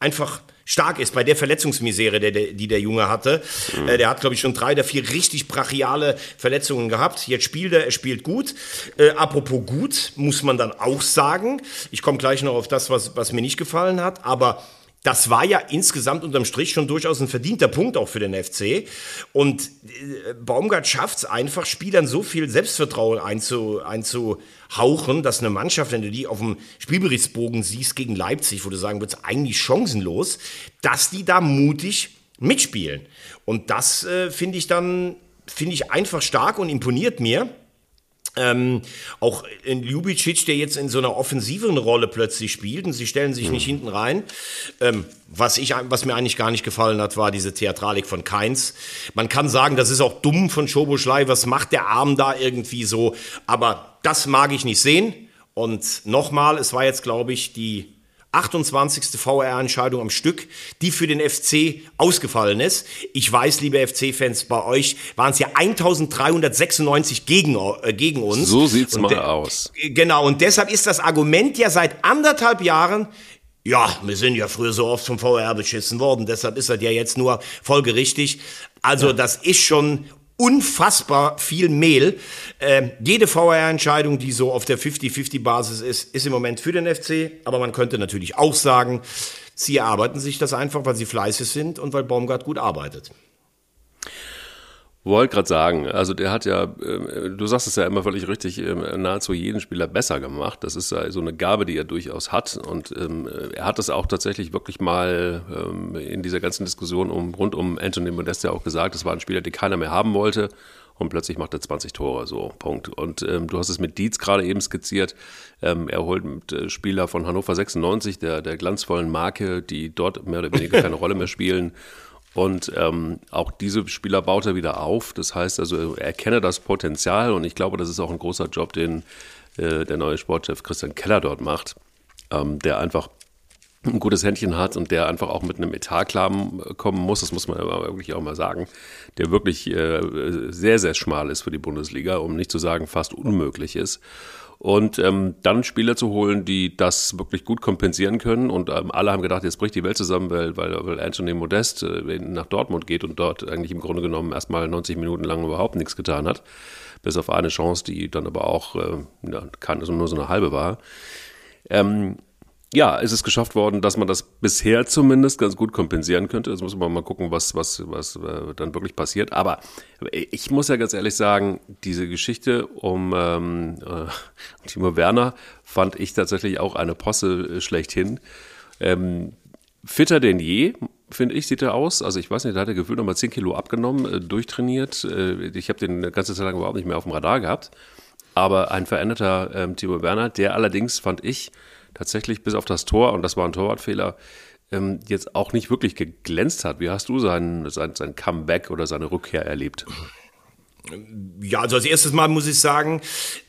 einfach stark ist bei der Verletzungsmisere, der, der, die der Junge hatte. Äh, der hat, glaube ich, schon drei oder vier richtig brachiale Verletzungen gehabt. Jetzt spielt er, er spielt gut. Äh, apropos gut, muss man dann auch sagen. Ich komme gleich noch auf das, was, was mir nicht gefallen hat, aber das war ja insgesamt unterm Strich schon durchaus ein verdienter Punkt auch für den FC. Und äh, Baumgart schafft es einfach, Spielern so viel Selbstvertrauen einzu, einzuhauchen, dass eine Mannschaft, wenn du die auf dem Spielberichtsbogen siehst gegen Leipzig, wo du sagen würdest, eigentlich chancenlos, dass die da mutig mitspielen. Und das äh, finde ich dann, finde ich einfach stark und imponiert mir. Ähm, auch in Ljubicic, der jetzt in so einer offensiven Rolle plötzlich spielt und sie stellen sich nicht hinten rein. Ähm, was, ich, was mir eigentlich gar nicht gefallen hat, war diese Theatralik von Keins. Man kann sagen, das ist auch dumm von Schoboschlei, was macht der Arm da irgendwie so, aber das mag ich nicht sehen. Und nochmal, es war jetzt, glaube ich, die 28. VR-Entscheidung am Stück, die für den FC ausgefallen ist. Ich weiß, liebe FC-Fans, bei euch waren es ja 1396 gegen, äh, gegen uns. So sieht's Und mal aus. Genau, und deshalb ist das Argument ja seit anderthalb Jahren, ja, wir sind ja früher so oft vom VR beschissen worden, deshalb ist das ja jetzt nur folgerichtig. Also das ist schon unfassbar viel Mehl. Ähm, jede VR-Entscheidung, die so auf der 50-50-Basis ist, ist im Moment für den FC. Aber man könnte natürlich auch sagen, sie erarbeiten sich das einfach, weil sie fleißig sind und weil Baumgart gut arbeitet. Wollte gerade sagen, also der hat ja, äh, du sagst es ja immer völlig richtig, äh, nahezu jeden Spieler besser gemacht. Das ist ja so eine Gabe, die er durchaus hat. Und ähm, er hat das auch tatsächlich wirklich mal ähm, in dieser ganzen Diskussion um, rund um Anthony Modest ja auch gesagt, es war ein Spieler, den keiner mehr haben wollte. Und plötzlich macht er 20 Tore, so, Punkt. Und ähm, du hast es mit Dietz gerade eben skizziert. Ähm, er holt mit, äh, Spieler von Hannover 96, der, der glanzvollen Marke, die dort mehr oder weniger (laughs) keine Rolle mehr spielen. Und ähm, auch diese Spieler baut er wieder auf. Das heißt also, er erkenne das Potenzial und ich glaube, das ist auch ein großer Job, den äh, der neue Sportchef Christian Keller dort macht, ähm, der einfach ein gutes Händchen hat und der einfach auch mit einem Etat klarkommen muss, das muss man aber wirklich auch mal sagen, der wirklich äh, sehr, sehr schmal ist für die Bundesliga, um nicht zu sagen fast unmöglich ist. Und ähm, dann Spieler zu holen, die das wirklich gut kompensieren können. Und ähm, alle haben gedacht, jetzt bricht die Welt zusammen, weil, weil, weil Anthony Modest äh, nach Dortmund geht und dort eigentlich im Grunde genommen erstmal 90 Minuten lang überhaupt nichts getan hat. Bis auf eine Chance, die dann aber auch äh, ja, kann, also nur so eine halbe war. Ähm, ja, es ist geschafft worden, dass man das bisher zumindest ganz gut kompensieren könnte. Jetzt muss man mal gucken, was, was, was äh, dann wirklich passiert. Aber ich muss ja ganz ehrlich sagen, diese Geschichte um, ähm, äh, Timo Werner fand ich tatsächlich auch eine Posse äh, schlechthin. Ähm, fitter denn je, finde ich, sieht er aus. Also ich weiß nicht, da hat er gefühlt nochmal 10 Kilo abgenommen, äh, durchtrainiert. Äh, ich habe den eine ganze Zeit lang überhaupt nicht mehr auf dem Radar gehabt. Aber ein veränderter ähm, Timo Werner, der allerdings, fand ich, tatsächlich bis auf das Tor, und das war ein Torwartfehler, ähm, jetzt auch nicht wirklich geglänzt hat. Wie hast du sein, sein, sein Comeback oder seine Rückkehr erlebt? Ja, also als erstes Mal muss ich sagen,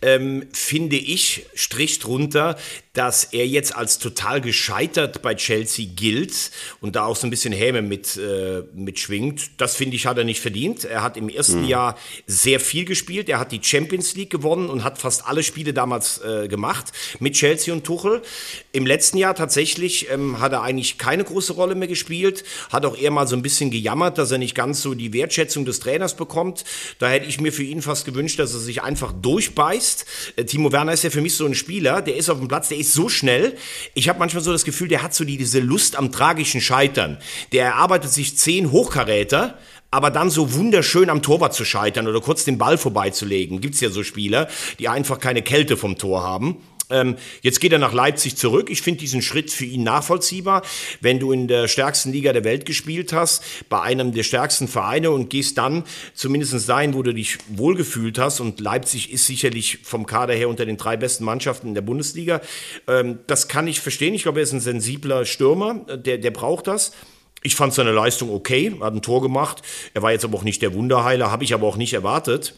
ähm, finde ich, Strich drunter, dass er jetzt als total gescheitert bei Chelsea gilt und da auch so ein bisschen Häme mit, äh, mitschwingt. Das finde ich, hat er nicht verdient. Er hat im ersten mhm. Jahr sehr viel gespielt. Er hat die Champions League gewonnen und hat fast alle Spiele damals äh, gemacht mit Chelsea und Tuchel. Im letzten Jahr tatsächlich ähm, hat er eigentlich keine große Rolle mehr gespielt. Hat auch eher mal so ein bisschen gejammert, dass er nicht ganz so die Wertschätzung des Trainers bekommt. Da hätte ich mir für ihn fast gewünscht, dass er sich einfach durchbeißt. Äh, Timo Werner ist ja für mich so ein Spieler, der ist auf dem Platz, der ist so schnell. Ich habe manchmal so das Gefühl, der hat so diese Lust am tragischen Scheitern. Der erarbeitet sich zehn Hochkaräter, aber dann so wunderschön am Torwart zu scheitern oder kurz den Ball vorbeizulegen. Gibt's ja so Spieler, die einfach keine Kälte vom Tor haben. Ähm, jetzt geht er nach Leipzig zurück. Ich finde diesen Schritt für ihn nachvollziehbar. Wenn du in der stärksten Liga der Welt gespielt hast, bei einem der stärksten Vereine und gehst dann zumindest dahin, wo du dich wohlgefühlt hast, und Leipzig ist sicherlich vom Kader her unter den drei besten Mannschaften in der Bundesliga, ähm, das kann ich verstehen. Ich glaube, er ist ein sensibler Stürmer, der, der braucht das. Ich fand seine Leistung okay, hat ein Tor gemacht. Er war jetzt aber auch nicht der Wunderheiler, habe ich aber auch nicht erwartet.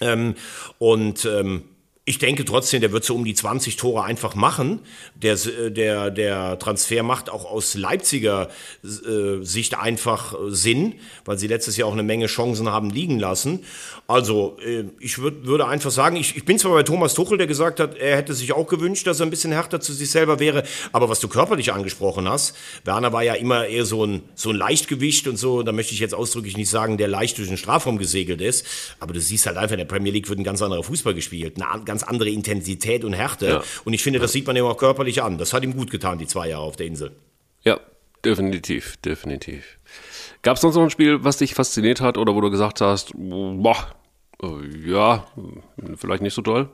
Ähm, und ähm, ich denke trotzdem, der wird so um die 20 Tore einfach machen. Der, der, der Transfer macht auch aus Leipziger äh, Sicht einfach Sinn, weil sie letztes Jahr auch eine Menge Chancen haben liegen lassen. Also äh, ich würd, würde einfach sagen, ich, ich bin zwar bei Thomas Tuchel, der gesagt hat, er hätte sich auch gewünscht, dass er ein bisschen härter zu sich selber wäre, aber was du körperlich angesprochen hast, Werner war ja immer eher so ein, so ein Leichtgewicht und so, da möchte ich jetzt ausdrücklich nicht sagen, der leicht durch den Strafraum gesegelt ist, aber du siehst halt einfach, in der Premier League wird ein ganz anderer Fußball gespielt, eine ganz andere Intensität und Härte ja. und ich finde, das sieht man ihm auch körperlich an. Das hat ihm gut getan, die zwei Jahre auf der Insel. Ja, definitiv, definitiv. Gab es sonst noch ein Spiel, was dich fasziniert hat oder wo du gesagt hast, boah, äh, ja, vielleicht nicht so toll.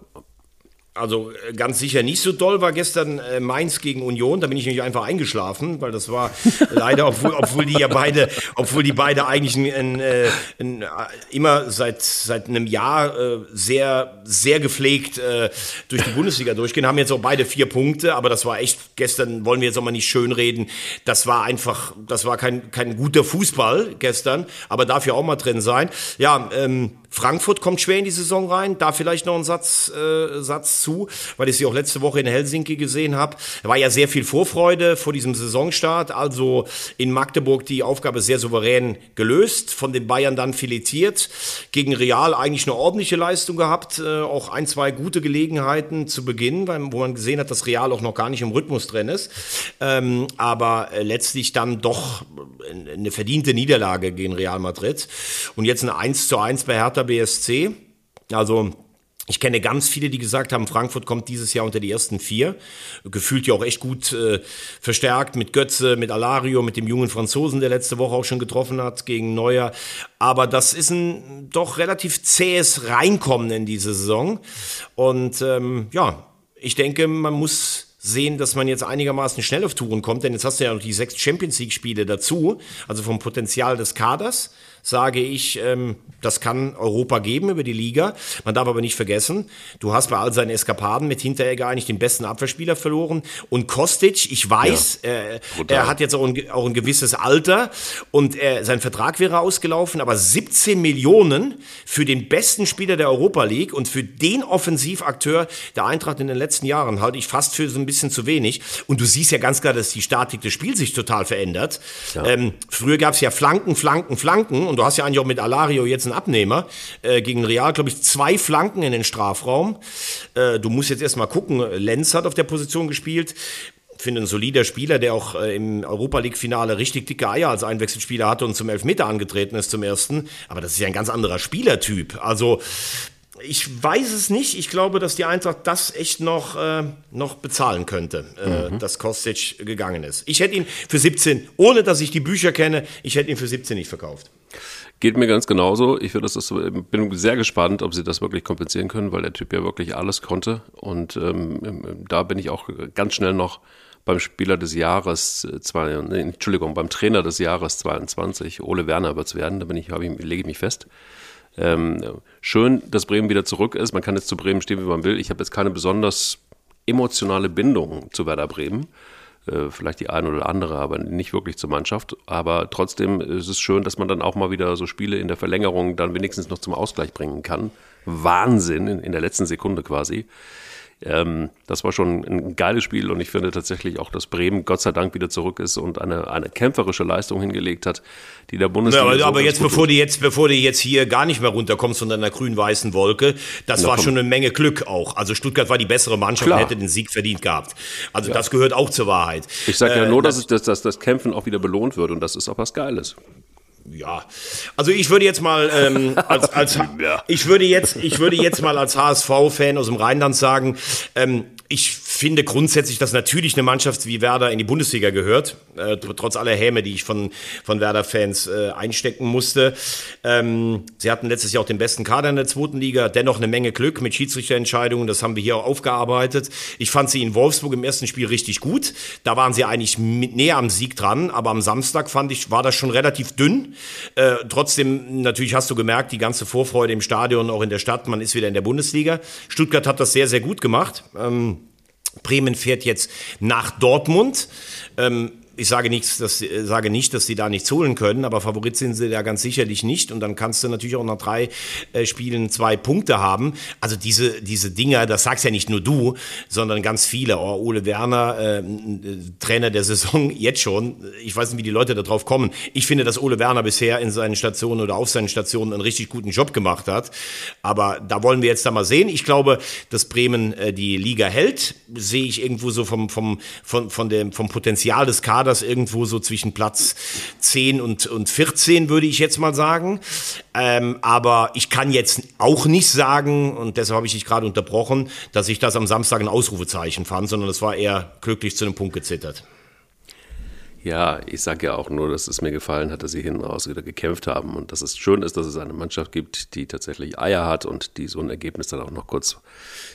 Also äh, ganz sicher nicht so doll war gestern äh, Mainz gegen Union. Da bin ich nämlich einfach eingeschlafen, weil das war (laughs) leider, obwohl, obwohl die ja beide, obwohl die beide eigentlich ein, ein, äh, ein, immer seit seit einem Jahr äh, sehr sehr gepflegt äh, durch die Bundesliga durchgehen, haben jetzt auch beide vier Punkte. Aber das war echt gestern. Wollen wir jetzt auch mal nicht schönreden. Das war einfach, das war kein kein guter Fußball gestern, aber dafür auch mal drin sein. Ja. Ähm, Frankfurt kommt schwer in die Saison rein. Da vielleicht noch ein Satz, äh, Satz zu, weil ich sie auch letzte Woche in Helsinki gesehen habe. Da war ja sehr viel Vorfreude vor diesem Saisonstart. Also in Magdeburg die Aufgabe sehr souverän gelöst, von den Bayern dann filetiert. Gegen Real eigentlich eine ordentliche Leistung gehabt. Äh, auch ein, zwei gute Gelegenheiten zu Beginn, wo man gesehen hat, dass Real auch noch gar nicht im Rhythmus drin ist. Ähm, aber äh, letztlich dann doch eine verdiente Niederlage gegen Real Madrid. Und jetzt ein 1 zu 1 bei Hertha BSC. Also ich kenne ganz viele, die gesagt haben, Frankfurt kommt dieses Jahr unter die ersten vier. Gefühlt ja auch echt gut äh, verstärkt mit Götze, mit Alario, mit dem jungen Franzosen, der letzte Woche auch schon getroffen hat gegen Neuer. Aber das ist ein doch relativ zähes Reinkommen in diese Saison. Und ähm, ja, ich denke, man muss sehen, dass man jetzt einigermaßen schnell auf Touren kommt, denn jetzt hast du ja noch die sechs Champions League Spiele dazu, also vom Potenzial des Kaders sage ich, ähm, das kann Europa geben über die Liga. Man darf aber nicht vergessen, du hast bei all seinen Eskapaden mit Hinteregger eigentlich den besten Abwehrspieler verloren. Und Kostic, ich weiß, ja, äh, er hat jetzt auch ein, auch ein gewisses Alter und er, sein Vertrag wäre ausgelaufen, aber 17 Millionen für den besten Spieler der Europa League und für den Offensivakteur der Eintracht in den letzten Jahren halte ich fast für so ein bisschen bisschen zu wenig. Und du siehst ja ganz klar, dass die Statik des Spiels sich total verändert. Ähm, früher gab es ja Flanken, Flanken, Flanken. Und du hast ja eigentlich auch mit Alario jetzt einen Abnehmer. Äh, gegen Real, glaube ich, zwei Flanken in den Strafraum. Äh, du musst jetzt erstmal gucken. Lenz hat auf der Position gespielt finde ein solider Spieler, der auch äh, im Europa League Finale richtig dicke Eier als Einwechselspieler hatte und zum Elfmeter angetreten ist zum ersten. Aber das ist ja ein ganz anderer Spielertyp. Also ich weiß es nicht. Ich glaube, dass die Eintracht das echt noch, äh, noch bezahlen könnte, äh, mhm. dass Kostic gegangen ist. Ich hätte ihn für 17, ohne dass ich die Bücher kenne, ich hätte ihn für 17 nicht verkauft. Geht mir ganz genauso. Ich das, bin sehr gespannt, ob sie das wirklich kompensieren können, weil der Typ ja wirklich alles konnte. Und ähm, da bin ich auch ganz schnell noch beim Spieler des Jahres, äh, zwei, Entschuldigung, beim Trainer des Jahres 22, Ole Werner wird es werden, da bin ich, ich, lege ich mich fest. Ähm, schön, dass Bremen wieder zurück ist. Man kann jetzt zu Bremen stehen, wie man will. Ich habe jetzt keine besonders emotionale Bindung zu Werder Bremen. Äh, vielleicht die eine oder andere, aber nicht wirklich zur Mannschaft. Aber trotzdem ist es schön, dass man dann auch mal wieder so Spiele in der Verlängerung dann wenigstens noch zum Ausgleich bringen kann. Wahnsinn in, in der letzten Sekunde quasi. Ähm, das war schon ein geiles Spiel und ich finde tatsächlich auch, dass Bremen Gott sei Dank wieder zurück ist und eine, eine kämpferische Leistung hingelegt hat, die der Bundesliga. Ja, aber, so aber jetzt, bevor du jetzt, bevor du jetzt hier gar nicht mehr runterkommst von deiner grün-weißen Wolke, das Na, war komm. schon eine Menge Glück auch. Also Stuttgart war die bessere Mannschaft Klar. und hätte den Sieg verdient gehabt. Also ja. das gehört auch zur Wahrheit. Ich sage ja äh, nur, dass, es, dass, dass das Kämpfen auch wieder belohnt wird und das ist auch was Geiles ja, also ich würde jetzt mal ähm, (laughs) als, als ich würde jetzt ich würde jetzt mal als HSV-Fan aus dem Rheinland sagen, ähm, ich finde grundsätzlich, dass natürlich eine Mannschaft wie Werder in die Bundesliga gehört, äh, trotz aller Häme, die ich von, von Werder-Fans äh, einstecken musste. Ähm, sie hatten letztes Jahr auch den besten Kader in der zweiten Liga, dennoch eine Menge Glück mit Schiedsrichterentscheidungen, das haben wir hier auch aufgearbeitet. Ich fand sie in Wolfsburg im ersten Spiel richtig gut, da waren sie eigentlich näher am Sieg dran, aber am Samstag fand ich, war das schon relativ dünn. Äh, trotzdem, natürlich hast du gemerkt, die ganze Vorfreude im Stadion, auch in der Stadt, man ist wieder in der Bundesliga. Stuttgart hat das sehr, sehr gut gemacht. Ähm, Bremen fährt jetzt nach Dortmund. Ähm, ich sage, nichts, dass, sage nicht, dass sie da nichts holen können, aber Favorit sind sie da ganz sicherlich nicht. Und dann kannst du natürlich auch nach drei äh, Spielen zwei Punkte haben. Also diese, diese Dinger, das sagst ja nicht nur du, sondern ganz viele. Oh, Ole Werner, äh, Trainer der Saison, (laughs) jetzt schon. Ich weiß nicht, wie die Leute da drauf kommen. Ich finde, dass Ole Werner bisher in seinen Stationen oder auf seinen Stationen einen richtig guten Job gemacht hat. Aber da wollen wir jetzt da mal sehen. Ich glaube, dass Bremen äh, die Liga hält. Sehe ich irgendwo so vom, vom, von, von dem, vom Potenzial des Kaders das irgendwo so zwischen Platz 10 und, und 14, würde ich jetzt mal sagen. Ähm, aber ich kann jetzt auch nicht sagen, und deshalb habe ich dich gerade unterbrochen, dass ich das am Samstag ein Ausrufezeichen fand, sondern es war eher glücklich zu einem Punkt gezittert. Ja, ich sage ja auch nur, dass es mir gefallen hat, dass sie hinten raus wieder gekämpft haben und dass es schön ist, dass es eine Mannschaft gibt, die tatsächlich Eier hat und die so ein Ergebnis dann auch noch kurz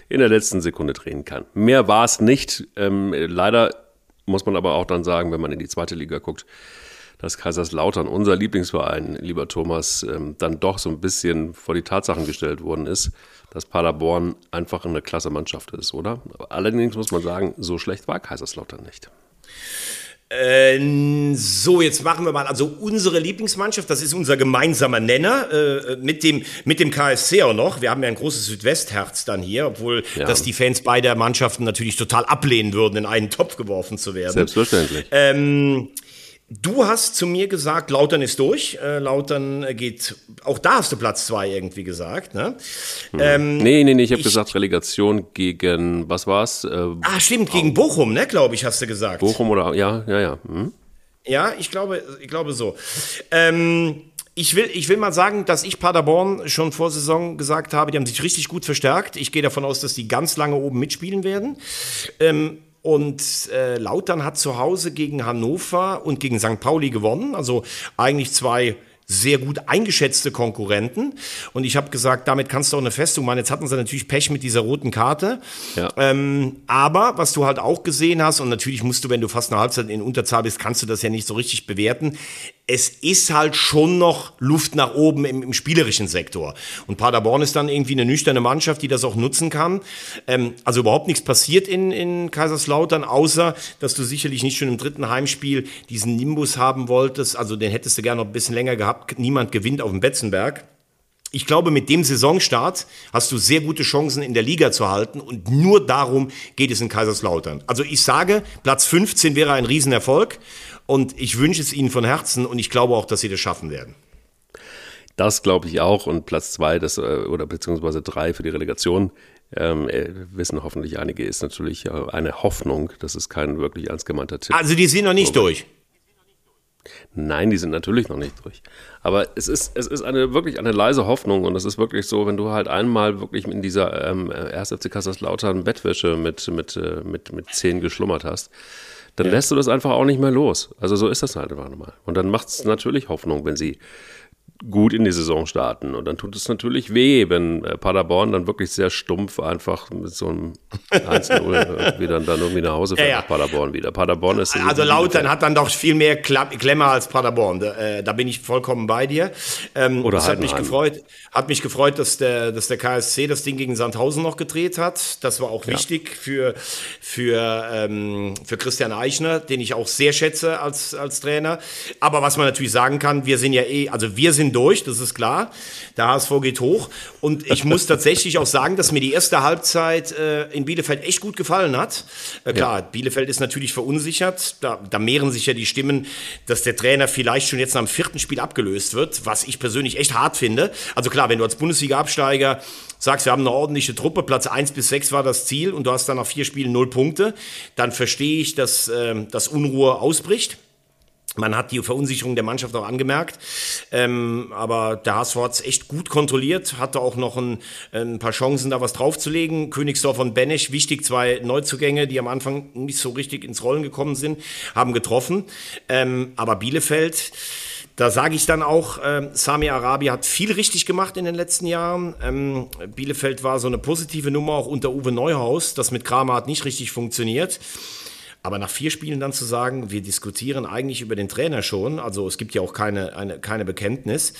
in der letzten Sekunde drehen kann. Mehr war es nicht. Ähm, leider muss man aber auch dann sagen, wenn man in die zweite Liga guckt, dass Kaiserslautern, unser Lieblingsverein, lieber Thomas, ähm, dann doch so ein bisschen vor die Tatsachen gestellt worden ist, dass Paderborn einfach eine klasse Mannschaft ist, oder? Allerdings muss man sagen, so schlecht war Kaiserslautern nicht. Äh, so, jetzt machen wir mal, also unsere Lieblingsmannschaft, das ist unser gemeinsamer Nenner, äh, mit, dem, mit dem KSC auch noch. Wir haben ja ein großes Südwestherz dann hier, obwohl ja. das die Fans beider Mannschaften natürlich total ablehnen würden, in einen Topf geworfen zu werden. Selbstverständlich. Ähm, Du hast zu mir gesagt, Lautern ist durch. Äh, Lautern geht, auch da hast du Platz zwei irgendwie gesagt. Ne? Hm. Ähm, nee, nee, nee, ich habe gesagt Relegation gegen, was war's? Äh, ah, stimmt, gegen Bochum, ne, glaube ich, hast du gesagt. Bochum oder, ja, ja, ja. Hm. Ja, ich glaube, ich glaube so. Ähm, ich will, ich will mal sagen, dass ich Paderborn schon vor Saison gesagt habe, die haben sich richtig gut verstärkt. Ich gehe davon aus, dass die ganz lange oben mitspielen werden. Ähm, und äh, Lautern hat zu Hause gegen Hannover und gegen St. Pauli gewonnen. Also eigentlich zwei sehr gut eingeschätzte Konkurrenten. Und ich habe gesagt, damit kannst du auch eine Festung machen. Jetzt hatten sie natürlich Pech mit dieser roten Karte. Ja. Ähm, aber was du halt auch gesehen hast, und natürlich musst du, wenn du fast eine Halbzeit in Unterzahl bist, kannst du das ja nicht so richtig bewerten es ist halt schon noch Luft nach oben im, im, spielerischen Sektor. Und Paderborn ist dann irgendwie eine nüchterne Mannschaft, die das auch nutzen kann. Ähm, also überhaupt nichts passiert in, in Kaiserslautern, außer dass du sicherlich nicht schon im dritten Heimspiel diesen Nimbus haben wolltest. Also den hättest du gerne noch ein bisschen länger gehabt. Niemand gewinnt auf dem Betzenberg. ich glaube, mit dem Saisonstart hast du sehr gute Chancen in der Liga zu halten und nur darum geht es in Kaiserslautern. Also ich sage, Platz 15 wäre ein Riesenerfolg und ich wünsche es ihnen von Herzen und ich glaube auch, dass sie das schaffen werden. Das glaube ich auch und Platz zwei das, äh, oder beziehungsweise drei für die Relegation, ähm, äh, wissen hoffentlich einige, ist natürlich äh, eine Hoffnung. Das ist kein wirklich ernst gemeinter Tipp. Also die sind noch nicht durch. Nein, die sind natürlich noch nicht durch. Aber es ist, es ist eine wirklich eine leise Hoffnung und es ist wirklich so, wenn du halt einmal wirklich in dieser ähm, 1. FC Kaiserslautern Bettwäsche mit, mit, mit, mit zehn geschlummert hast, dann ja. lässt du das einfach auch nicht mehr los. Also so ist das halt einfach nochmal. Und dann macht es natürlich Hoffnung, wenn sie gut in die Saison starten. Und dann tut es natürlich weh, wenn äh, Paderborn dann wirklich sehr stumpf einfach mit so einem 1-0 wieder dann irgendwie nach Hause fährt ja, ja. Paderborn wieder. Paderborn ist Also Lautern hat dann doch viel mehr Klemmer als Paderborn. Da, äh, da bin ich vollkommen bei dir. Ähm, Oder das hat mich gefreut. Hat mich gefreut, dass der, dass der KSC das Ding gegen Sandhausen noch gedreht hat. Das war auch ja. wichtig für, für, ähm, für Christian Eichner, den ich auch sehr schätze als, als Trainer. Aber was man natürlich sagen kann, wir sind ja eh, also wir sind durch, das ist klar. Der HSV geht hoch. Und ich muss (laughs) tatsächlich auch sagen, dass mir die erste Halbzeit äh, in Bielefeld echt gut gefallen hat. Äh, klar, ja. Bielefeld ist natürlich verunsichert. Da, da mehren sich ja die Stimmen, dass der Trainer vielleicht schon jetzt am vierten Spiel abgelöst wird, was ich persönlich echt hart finde. Also klar, wenn du als Bundesliga-Absteiger sagst, wir haben eine ordentliche Truppe, Platz 1 bis 6 war das Ziel und du hast dann nach vier Spielen null Punkte, dann verstehe ich, dass, äh, dass Unruhe ausbricht. Man hat die Verunsicherung der Mannschaft auch angemerkt, ähm, aber der HSV hat echt gut kontrolliert, hatte auch noch ein, ein, paar Chancen, da was draufzulegen. Königsdorf und Benesch, wichtig, zwei Neuzugänge, die am Anfang nicht so richtig ins Rollen gekommen sind, haben getroffen. Ähm, aber Bielefeld, da sage ich dann auch, äh, Sami Arabi hat viel richtig gemacht in den letzten Jahren. Ähm, Bielefeld war so eine positive Nummer, auch unter Uwe Neuhaus. Das mit Kramer hat nicht richtig funktioniert. Aber nach vier Spielen dann zu sagen, wir diskutieren eigentlich über den Trainer schon, also es gibt ja auch keine, eine, keine Bekenntnis.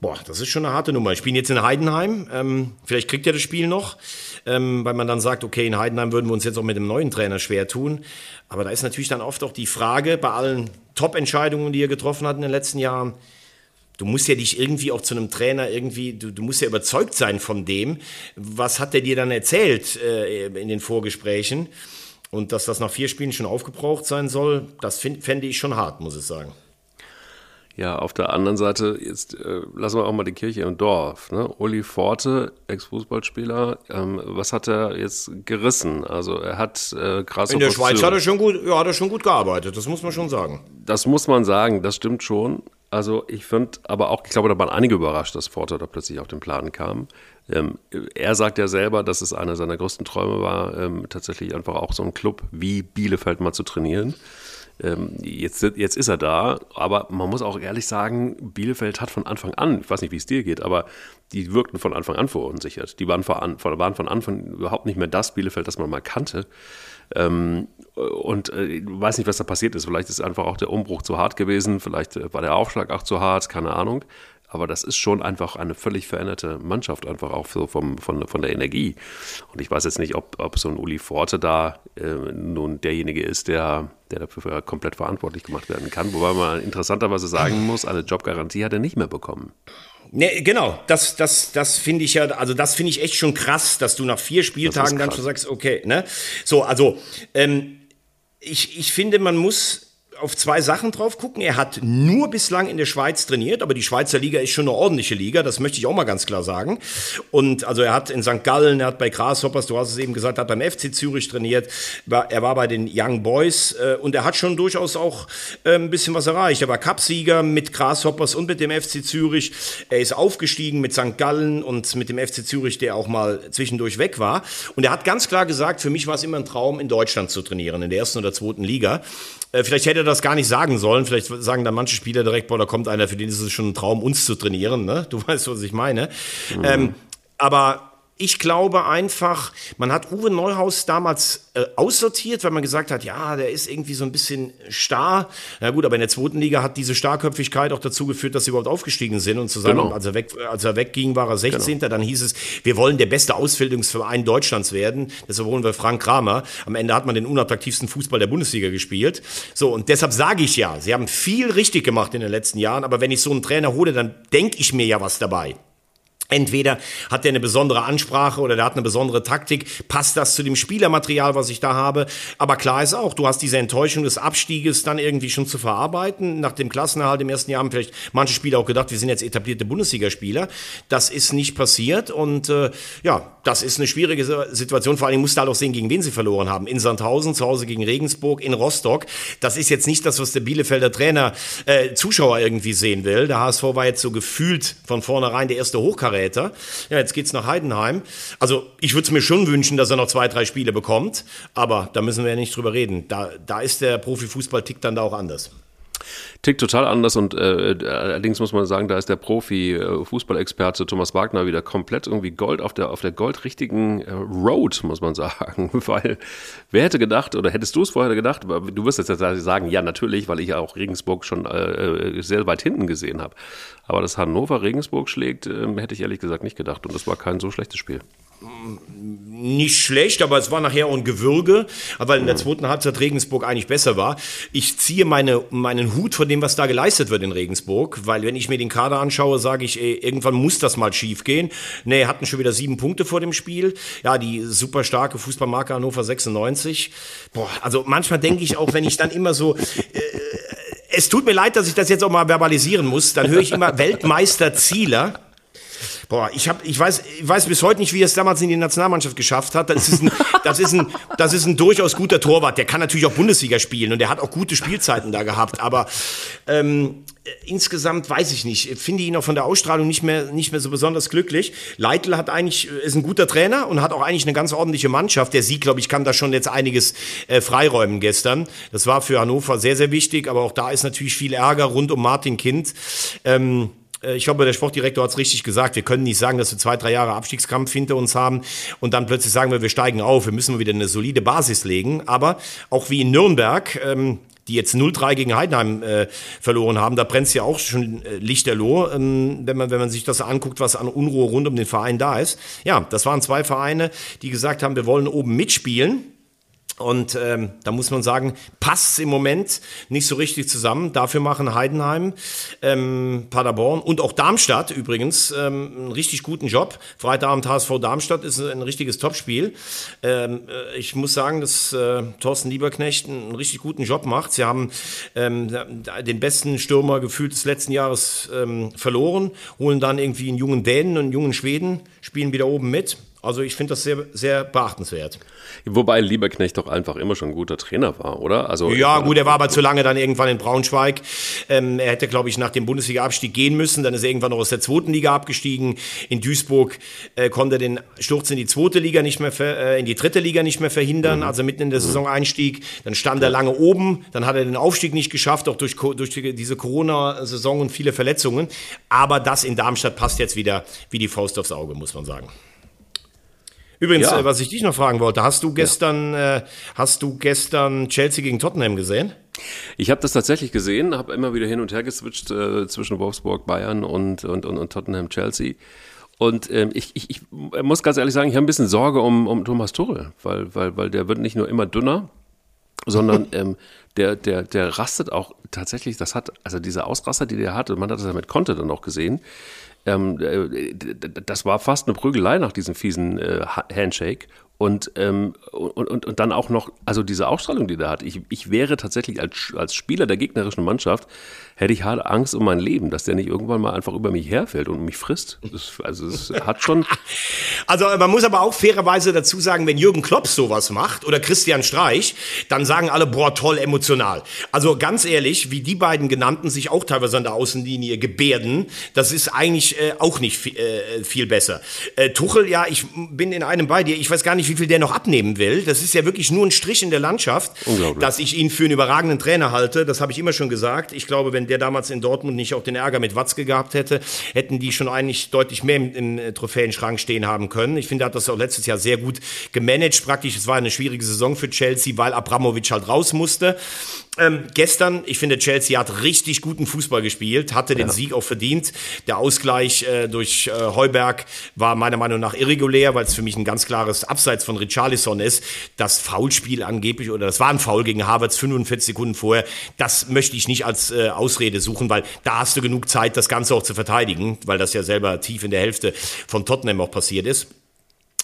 Boah, das ist schon eine harte Nummer. Ich spiele jetzt in Heidenheim. Ähm, vielleicht kriegt er das Spiel noch, ähm, weil man dann sagt, okay, in Heidenheim würden wir uns jetzt auch mit dem neuen Trainer schwer tun. Aber da ist natürlich dann oft auch die Frage, bei allen Top-Entscheidungen, die er getroffen hat in den letzten Jahren, du musst ja dich irgendwie auch zu einem Trainer irgendwie, du, du musst ja überzeugt sein von dem. Was hat er dir dann erzählt äh, in den Vorgesprächen? Und dass das nach vier Spielen schon aufgebraucht sein soll, das fände ich schon hart, muss ich sagen. Ja, auf der anderen Seite, jetzt äh, lassen wir auch mal die Kirche im Dorf. Ne? Uli Forte, Ex-Fußballspieler, ähm, was hat er jetzt gerissen? Also er hat äh, krass. In der Schweiz hat er schon gut, ja, hat er schon gut gearbeitet, das muss man schon sagen. Das muss man sagen, das stimmt schon. Also ich finde aber auch, ich glaube, da waren einige überrascht, dass Forte da plötzlich auf den Plan kam. Ähm, er sagt ja selber, dass es einer seiner größten Träume war, ähm, tatsächlich einfach auch so einen Club wie Bielefeld mal zu trainieren. Ähm, jetzt, jetzt ist er da, aber man muss auch ehrlich sagen, Bielefeld hat von Anfang an, ich weiß nicht, wie es dir geht, aber die wirkten von Anfang an verunsichert. Die waren von, waren von Anfang überhaupt nicht mehr das Bielefeld, das man mal kannte. Ähm, und äh, weiß nicht, was da passiert ist. Vielleicht ist einfach auch der Umbruch zu hart gewesen, vielleicht äh, war der Aufschlag auch zu hart, keine Ahnung. Aber das ist schon einfach eine völlig veränderte Mannschaft, einfach auch so vom, von, von der Energie. Und ich weiß jetzt nicht, ob, ob so ein Uli Forte da äh, nun derjenige ist, der, der dafür komplett verantwortlich gemacht werden kann. Wobei man interessanterweise sagen muss, eine Jobgarantie hat er nicht mehr bekommen. Nee, genau, das, das, das finde ich ja, also das finde ich echt schon krass, dass du nach vier Spieltagen dann schon sagst, okay, ne? So, also, ähm, ich, ich finde, man muss auf zwei Sachen drauf gucken. Er hat nur bislang in der Schweiz trainiert, aber die Schweizer Liga ist schon eine ordentliche Liga, das möchte ich auch mal ganz klar sagen. Und also er hat in St. Gallen, er hat bei Grasshoppers, du hast es eben gesagt, hat beim FC Zürich trainiert, er war bei den Young Boys äh, und er hat schon durchaus auch äh, ein bisschen was erreicht. Er war Cupsieger mit Grasshoppers und mit dem FC Zürich. Er ist aufgestiegen mit St. Gallen und mit dem FC Zürich, der auch mal zwischendurch weg war. Und er hat ganz klar gesagt, für mich war es immer ein Traum, in Deutschland zu trainieren, in der ersten oder zweiten Liga. Äh, vielleicht hätte er das gar nicht sagen sollen. Vielleicht sagen dann manche Spieler direkt, boah, da kommt einer, für den ist es schon ein Traum, uns zu trainieren. Ne? Du (laughs) weißt, was ich meine. Mhm. Ähm, aber ich glaube einfach, man hat Uwe Neuhaus damals äh, aussortiert, weil man gesagt hat, ja, der ist irgendwie so ein bisschen starr. Na gut, aber in der zweiten Liga hat diese Starrköpfigkeit auch dazu geführt, dass sie überhaupt aufgestiegen sind und zusammen, genau. als, er weg, als er wegging, war er 16. Genau. Dann hieß es, wir wollen der beste Ausbildungsverein Deutschlands werden. Deshalb holen wir Frank Kramer. Am Ende hat man den unattraktivsten Fußball der Bundesliga gespielt. So, und deshalb sage ich ja, sie haben viel richtig gemacht in den letzten Jahren, aber wenn ich so einen Trainer hole, dann denke ich mir ja was dabei. Entweder hat er eine besondere Ansprache oder der hat eine besondere Taktik, passt das zu dem Spielermaterial, was ich da habe. Aber klar ist auch, du hast diese Enttäuschung des Abstieges dann irgendwie schon zu verarbeiten. Nach dem Klassenerhalt im ersten Jahr haben vielleicht manche Spieler auch gedacht, wir sind jetzt etablierte Bundesligaspieler. Das ist nicht passiert und äh, ja, das ist eine schwierige Situation. Vor allem musst du halt auch sehen, gegen wen sie verloren haben. In Sandhausen, zu Hause gegen Regensburg, in Rostock. Das ist jetzt nicht das, was der Bielefelder Trainer äh, Zuschauer irgendwie sehen will. Der HSV war jetzt so gefühlt von vornherein der erste Hochkaräter. Verräter. Ja, jetzt geht's nach Heidenheim. Also ich würde es mir schon wünschen, dass er noch zwei, drei Spiele bekommt, aber da müssen wir ja nicht drüber reden. Da, da ist der Profifußball tickt dann da auch anders. Tickt total anders und äh, allerdings muss man sagen, da ist der Profi-Fußballexperte Thomas Wagner wieder komplett irgendwie Gold auf der, auf der goldrichtigen äh, Road, muss man sagen. (laughs) Weil wer hätte gedacht, oder hättest du es vorher gedacht, du wirst jetzt sagen, ja natürlich, weil ich ja auch Regensburg schon äh, sehr weit hinten gesehen habe. Aber dass Hannover Regensburg schlägt, äh, hätte ich ehrlich gesagt nicht gedacht und das war kein so schlechtes Spiel nicht schlecht, aber es war nachher auch ein Gewürge, weil in der zweiten Halbzeit Regensburg eigentlich besser war. Ich ziehe meine, meinen Hut von dem, was da geleistet wird in Regensburg, weil wenn ich mir den Kader anschaue, sage ich, ey, irgendwann muss das mal schief gehen. Nee, hatten schon wieder sieben Punkte vor dem Spiel. Ja, die super starke Fußballmarke Hannover 96. Boah, also manchmal denke ich auch, wenn ich dann immer so... Äh, es tut mir leid, dass ich das jetzt auch mal verbalisieren muss. Dann höre ich immer (laughs) Weltmeister Zieler. Boah, ich hab, ich weiß, ich weiß bis heute nicht, wie er es damals in die Nationalmannschaft geschafft hat. Das ist ein, das ist ein, das ist ein durchaus guter Torwart. Der kann natürlich auch Bundesliga spielen und der hat auch gute Spielzeiten da gehabt. Aber ähm, insgesamt weiß ich nicht. Finde ihn auch von der Ausstrahlung nicht mehr, nicht mehr so besonders glücklich. Leitl hat eigentlich, ist ein guter Trainer und hat auch eigentlich eine ganz ordentliche Mannschaft. Der Sieg, glaube ich, kann da schon jetzt einiges äh, freiräumen gestern. Das war für Hannover sehr, sehr wichtig. Aber auch da ist natürlich viel Ärger rund um Martin Kind. Ähm, äh, ich glaube, der Sportdirektor hat es richtig gesagt. Wir können nicht sagen, dass wir zwei, drei Jahre Abstiegskampf hinter uns haben und dann plötzlich sagen wir, wir steigen auf. Wir müssen wieder eine solide Basis legen. Aber auch wie in Nürnberg, ähm, die jetzt 0-3 gegen Heidenheim äh, verloren haben, da brennt es ja auch schon äh, lichterloh, ähm, wenn, man, wenn man sich das anguckt, was an Unruhe rund um den Verein da ist. Ja, das waren zwei Vereine, die gesagt haben, wir wollen oben mitspielen. Und ähm, da muss man sagen, passt im Moment nicht so richtig zusammen. Dafür machen Heidenheim, ähm, Paderborn und auch Darmstadt übrigens ähm, einen richtig guten Job. Freitagabend HSV Darmstadt ist ein richtiges Topspiel. Ähm, äh, ich muss sagen, dass äh, Thorsten Lieberknecht einen richtig guten Job macht. Sie haben ähm, den besten Stürmer gefühlt des letzten Jahres ähm, verloren, holen dann irgendwie einen jungen Dänen und einen jungen Schweden, spielen wieder oben mit. Also ich finde das sehr, sehr beachtenswert. Wobei Lieberknecht doch einfach immer schon ein guter Trainer war, oder? Also ja, gut, er war aber zu lange dann irgendwann in Braunschweig. Ähm, er hätte, glaube ich, nach dem Bundesliga-Abstieg gehen müssen. Dann ist er irgendwann noch aus der zweiten Liga abgestiegen. In Duisburg äh, konnte er den Sturz in die zweite Liga nicht mehr, äh, in die dritte Liga nicht mehr verhindern, mhm. also mitten in der mhm. Saison einstieg. Dann stand er lange oben. Dann hat er den Aufstieg nicht geschafft, auch durch, durch die, diese Corona-Saison und viele Verletzungen. Aber das in Darmstadt passt jetzt wieder wie die Faust aufs Auge, muss man sagen. Übrigens, ja. äh, was ich dich noch fragen wollte, hast du gestern, ja. äh, hast du gestern Chelsea gegen Tottenham gesehen? Ich habe das tatsächlich gesehen, habe immer wieder hin und her geswitcht äh, zwischen Wolfsburg, Bayern und, und, und, und Tottenham, Chelsea. Und ähm, ich, ich, ich muss ganz ehrlich sagen, ich habe ein bisschen Sorge um, um Thomas Tuchel, weil, weil, weil der wird nicht nur immer dünner, sondern (laughs) ähm, der, der, der rastet auch tatsächlich, das hat, also diese Ausraster, die der hatte, man hat das ja mit Conte dann auch gesehen, ähm, äh, das war fast eine Prügelei nach diesem fiesen äh, Handshake. Und, ähm, und, und, und dann auch noch, also diese Ausstrahlung, die der hat. Ich, ich wäre tatsächlich als, als Spieler der gegnerischen Mannschaft, hätte ich hart Angst um mein Leben, dass der nicht irgendwann mal einfach über mich herfällt und mich frisst. Das, also es hat schon. (laughs) Also man muss aber auch fairerweise dazu sagen, wenn Jürgen Klopp sowas macht oder Christian Streich, dann sagen alle, boah, toll, emotional. Also ganz ehrlich, wie die beiden genannten sich auch teilweise an der Außenlinie gebärden, das ist eigentlich äh, auch nicht viel, äh, viel besser. Äh, Tuchel, ja, ich bin in einem bei dir. Ich weiß gar nicht, wie viel der noch abnehmen will. Das ist ja wirklich nur ein Strich in der Landschaft, dass ich ihn für einen überragenden Trainer halte. Das habe ich immer schon gesagt. Ich glaube, wenn wenn der damals in Dortmund nicht auch den Ärger mit Watzke gehabt hätte, hätten die schon eigentlich deutlich mehr im, im äh, Trophäenschrank stehen haben können. Ich finde, er hat das auch letztes Jahr sehr gut gemanagt praktisch. Es war eine schwierige Saison für Chelsea, weil Abramovic halt raus musste. Ähm, gestern, ich finde, Chelsea hat richtig guten Fußball gespielt, hatte den ja. Sieg auch verdient. Der Ausgleich äh, durch äh, Heuberg war meiner Meinung nach irregulär, weil es für mich ein ganz klares Abseits abseits von Richarlison ist, das Foulspiel angeblich oder das war ein Foul gegen Havertz 45 Sekunden vorher, das möchte ich nicht als äh, Ausrede suchen, weil da hast du genug Zeit, das Ganze auch zu verteidigen, weil das ja selber tief in der Hälfte von Tottenham auch passiert ist.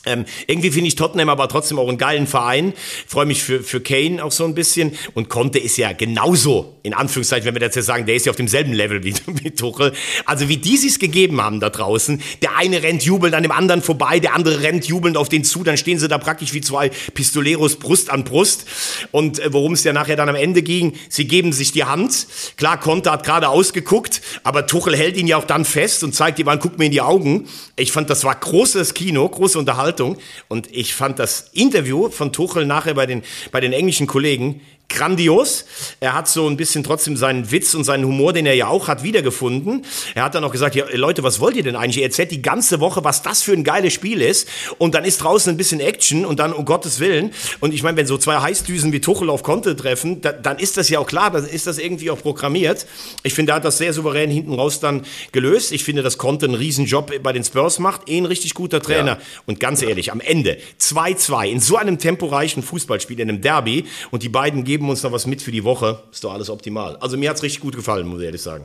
Ähm, irgendwie finde ich Tottenham aber trotzdem auch einen geilen Verein. Freue mich für, für Kane auch so ein bisschen. Und Conte ist ja genauso, in Anführungszeichen, wenn wir das jetzt sagen, der ist ja auf demselben Level wie, (laughs) wie Tuchel. Also wie die sich's gegeben haben da draußen. Der eine rennt jubelnd an dem anderen vorbei, der andere rennt jubelnd auf den zu. Dann stehen sie da praktisch wie zwei Pistoleros Brust an Brust. Und äh, worum es ja nachher dann am Ende ging, sie geben sich die Hand. Klar, Conte hat gerade ausgeguckt, aber Tuchel hält ihn ja auch dann fest und zeigt ihm an, guck mir in die Augen. Ich fand, das war großes Kino, große Unterhaltung. Unterhaltung. Und ich fand das Interview von Tuchel nachher bei den, bei den englischen Kollegen grandios. Er hat so ein bisschen trotzdem seinen Witz und seinen Humor, den er ja auch hat, wiedergefunden. Er hat dann auch gesagt, ja, Leute, was wollt ihr denn eigentlich? Ihr erzählt die ganze Woche, was das für ein geiles Spiel ist. Und dann ist draußen ein bisschen Action und dann, um Gottes Willen. Und ich meine, wenn so zwei Heißdüsen wie Tuchel auf Konto treffen, da, dann ist das ja auch klar, dann ist das irgendwie auch programmiert. Ich finde, er hat das sehr souverän hinten raus dann gelöst. Ich finde, dass Conte einen Riesenjob bei den Spurs macht. Eh ein richtig guter Trainer. Ja. Und ganz ehrlich, am Ende 2-2 in so einem temporeichen Fußballspiel, in einem Derby und die beiden geben geben uns noch was mit für die Woche. Ist doch alles optimal. Also mir hat es richtig gut gefallen, muss ich ehrlich sagen.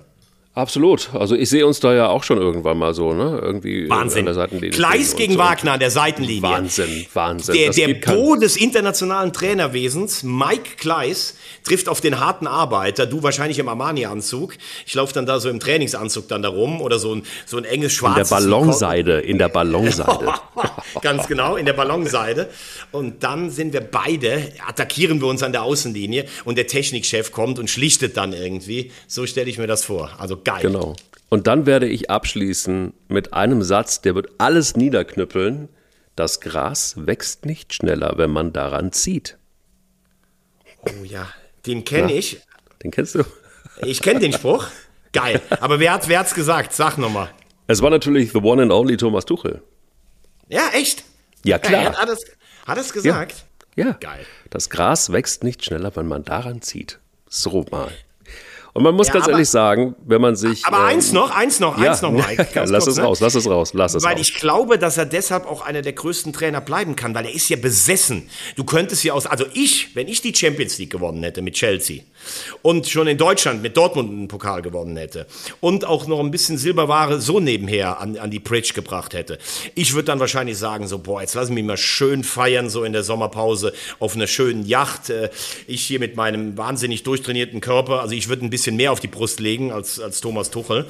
Absolut. Also ich sehe uns da ja auch schon irgendwann mal so, ne? Irgendwie Wahnsinn. an der Seitenlinie. Kleis gegen und, Wagner an der Seitenlinie. Wahnsinn, Wahnsinn. Der, der Bo des internationalen Trainerwesens, Mike Kleis, trifft auf den harten Arbeiter. Du wahrscheinlich im Armani-Anzug. Ich laufe dann da so im Trainingsanzug dann da rum oder so ein, so ein enges schwarzes. In der Ballonseide, in der Ballonseide. (laughs) Ganz genau, in der Ballonseide. Und dann sind wir beide, attackieren wir uns an der Außenlinie und der Technikchef kommt und schlichtet dann irgendwie. So stelle ich mir das vor. Also geil. Genau. Und dann werde ich abschließen mit einem Satz, der wird alles niederknüppeln. Das Gras wächst nicht schneller, wenn man daran zieht. Oh ja, den kenne ich. Den kennst du? (laughs) Ich kenne den Spruch. Geil. Aber wer hat es gesagt? Sag nochmal. Es war natürlich the one and only Thomas Tuchel. Ja, echt? Ja, klar. Er hat, es, hat es gesagt? Ja. ja. Geil. Das Gras wächst nicht schneller, wenn man daran zieht. So mal. Und man muss ja, ganz aber, ehrlich sagen, wenn man sich. Aber ähm, eins noch, eins noch, ja, eins noch, Mike. (laughs) lass kurz, es ne? raus, lass es raus, lass es Weil raus. ich glaube, dass er deshalb auch einer der größten Trainer bleiben kann, weil er ist ja besessen. Du könntest ja aus, also ich, wenn ich die Champions League gewonnen hätte mit Chelsea und schon in Deutschland mit Dortmund einen Pokal gewonnen hätte und auch noch ein bisschen Silberware so nebenher an, an die Bridge gebracht hätte, ich würde dann wahrscheinlich sagen, so, boah, jetzt lassen wir mal schön feiern, so in der Sommerpause auf einer schönen Yacht. Äh, ich hier mit meinem wahnsinnig durchtrainierten Körper, also ich würde ein bisschen mehr auf die Brust legen als, als Thomas Tuchel.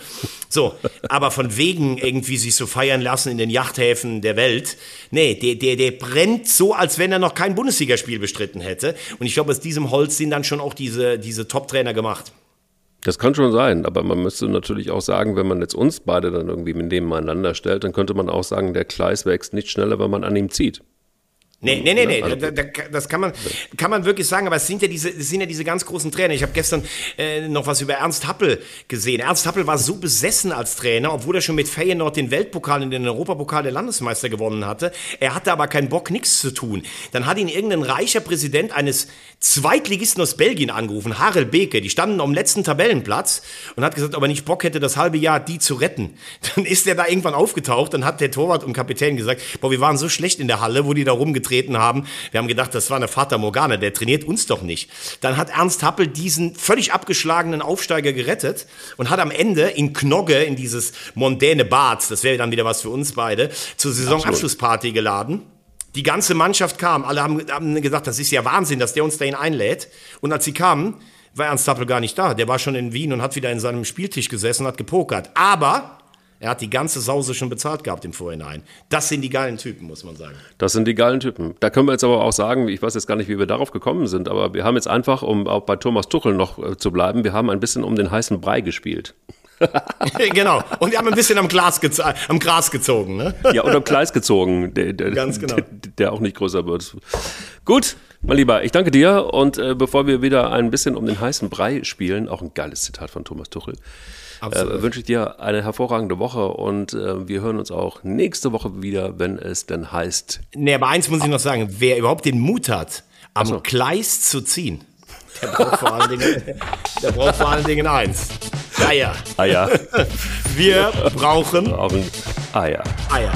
So, aber von wegen irgendwie sich so feiern lassen in den Yachthäfen der Welt. Nee, der, der, der brennt so, als wenn er noch kein Bundesligaspiel bestritten hätte. Und ich glaube, aus diesem Holz sind dann schon auch diese, diese Top-Trainer gemacht. Das kann schon sein, aber man müsste natürlich auch sagen, wenn man jetzt uns beide dann irgendwie nebeneinander stellt, dann könnte man auch sagen, der Kleis wächst nicht schneller, wenn man an ihm zieht. Nee, nee, nee, nee. Also, da, da, das kann man, kann man wirklich sagen, aber es sind ja diese, es sind ja diese ganz großen Trainer. Ich habe gestern äh, noch was über Ernst Happel gesehen. Ernst Happel war so besessen als Trainer, obwohl er schon mit Feyenoord den Weltpokal und den Europapokal der Landesmeister gewonnen hatte. Er hatte aber keinen Bock, nichts zu tun. Dann hat ihn irgendein reicher Präsident eines Zweitligisten aus Belgien angerufen, Harel Beke. Die standen am letzten Tabellenplatz und hat gesagt, ob er nicht Bock hätte, das halbe Jahr die zu retten. Dann ist er da irgendwann aufgetaucht, dann hat der Torwart und Kapitän gesagt, boah, wir waren so schlecht in der Halle, wo die da rumgetreten getreten haben. Wir haben gedacht, das war eine Fata Morgana, der trainiert uns doch nicht. Dann hat Ernst Happel diesen völlig abgeschlagenen Aufsteiger gerettet und hat am Ende in Knogge, in dieses mondäne Bad, das wäre dann wieder was für uns beide, zur Saisonabschlussparty geladen. Die ganze Mannschaft kam, alle haben, haben gesagt, das ist ja Wahnsinn, dass der uns dahin einlädt. Und als sie kamen, war Ernst Happel gar nicht da. Der war schon in Wien und hat wieder in seinem Spieltisch gesessen und hat gepokert. Aber er hat die ganze Sause schon bezahlt gehabt im Vorhinein. Das sind die geilen Typen, muss man sagen. Das sind die geilen Typen. Da können wir jetzt aber auch sagen, ich weiß jetzt gar nicht, wie wir darauf gekommen sind, aber wir haben jetzt einfach, um auch bei Thomas Tuchel noch äh, zu bleiben, wir haben ein bisschen um den heißen Brei gespielt. (laughs) genau. Und wir haben ein bisschen am, Glas am Gras gezogen. Ne? ja, oder am Gleis gezogen, der, der, Ganz genau. Der, der, auch nicht größer wird. Gut, mein Lieber, ich danke dir. Und äh, bevor wir wieder ein bisschen um den heißen Brei spielen, auch ein geiles Zitat von Thomas Tuchel äh, wünsche ich dir eine hervorragende Woche und äh, wir hören uns auch nächste Woche wieder, wenn es denn heißt. Nee, aber eins muss ich noch sagen, wer überhaupt den Mut hat, am so. Gleis zu ziehen, der braucht vor allen Dingen, (laughs) der braucht vor allen Dingen eins. Eier. Eier. (laughs) Wir brauchen, brauchen Eier. Eier.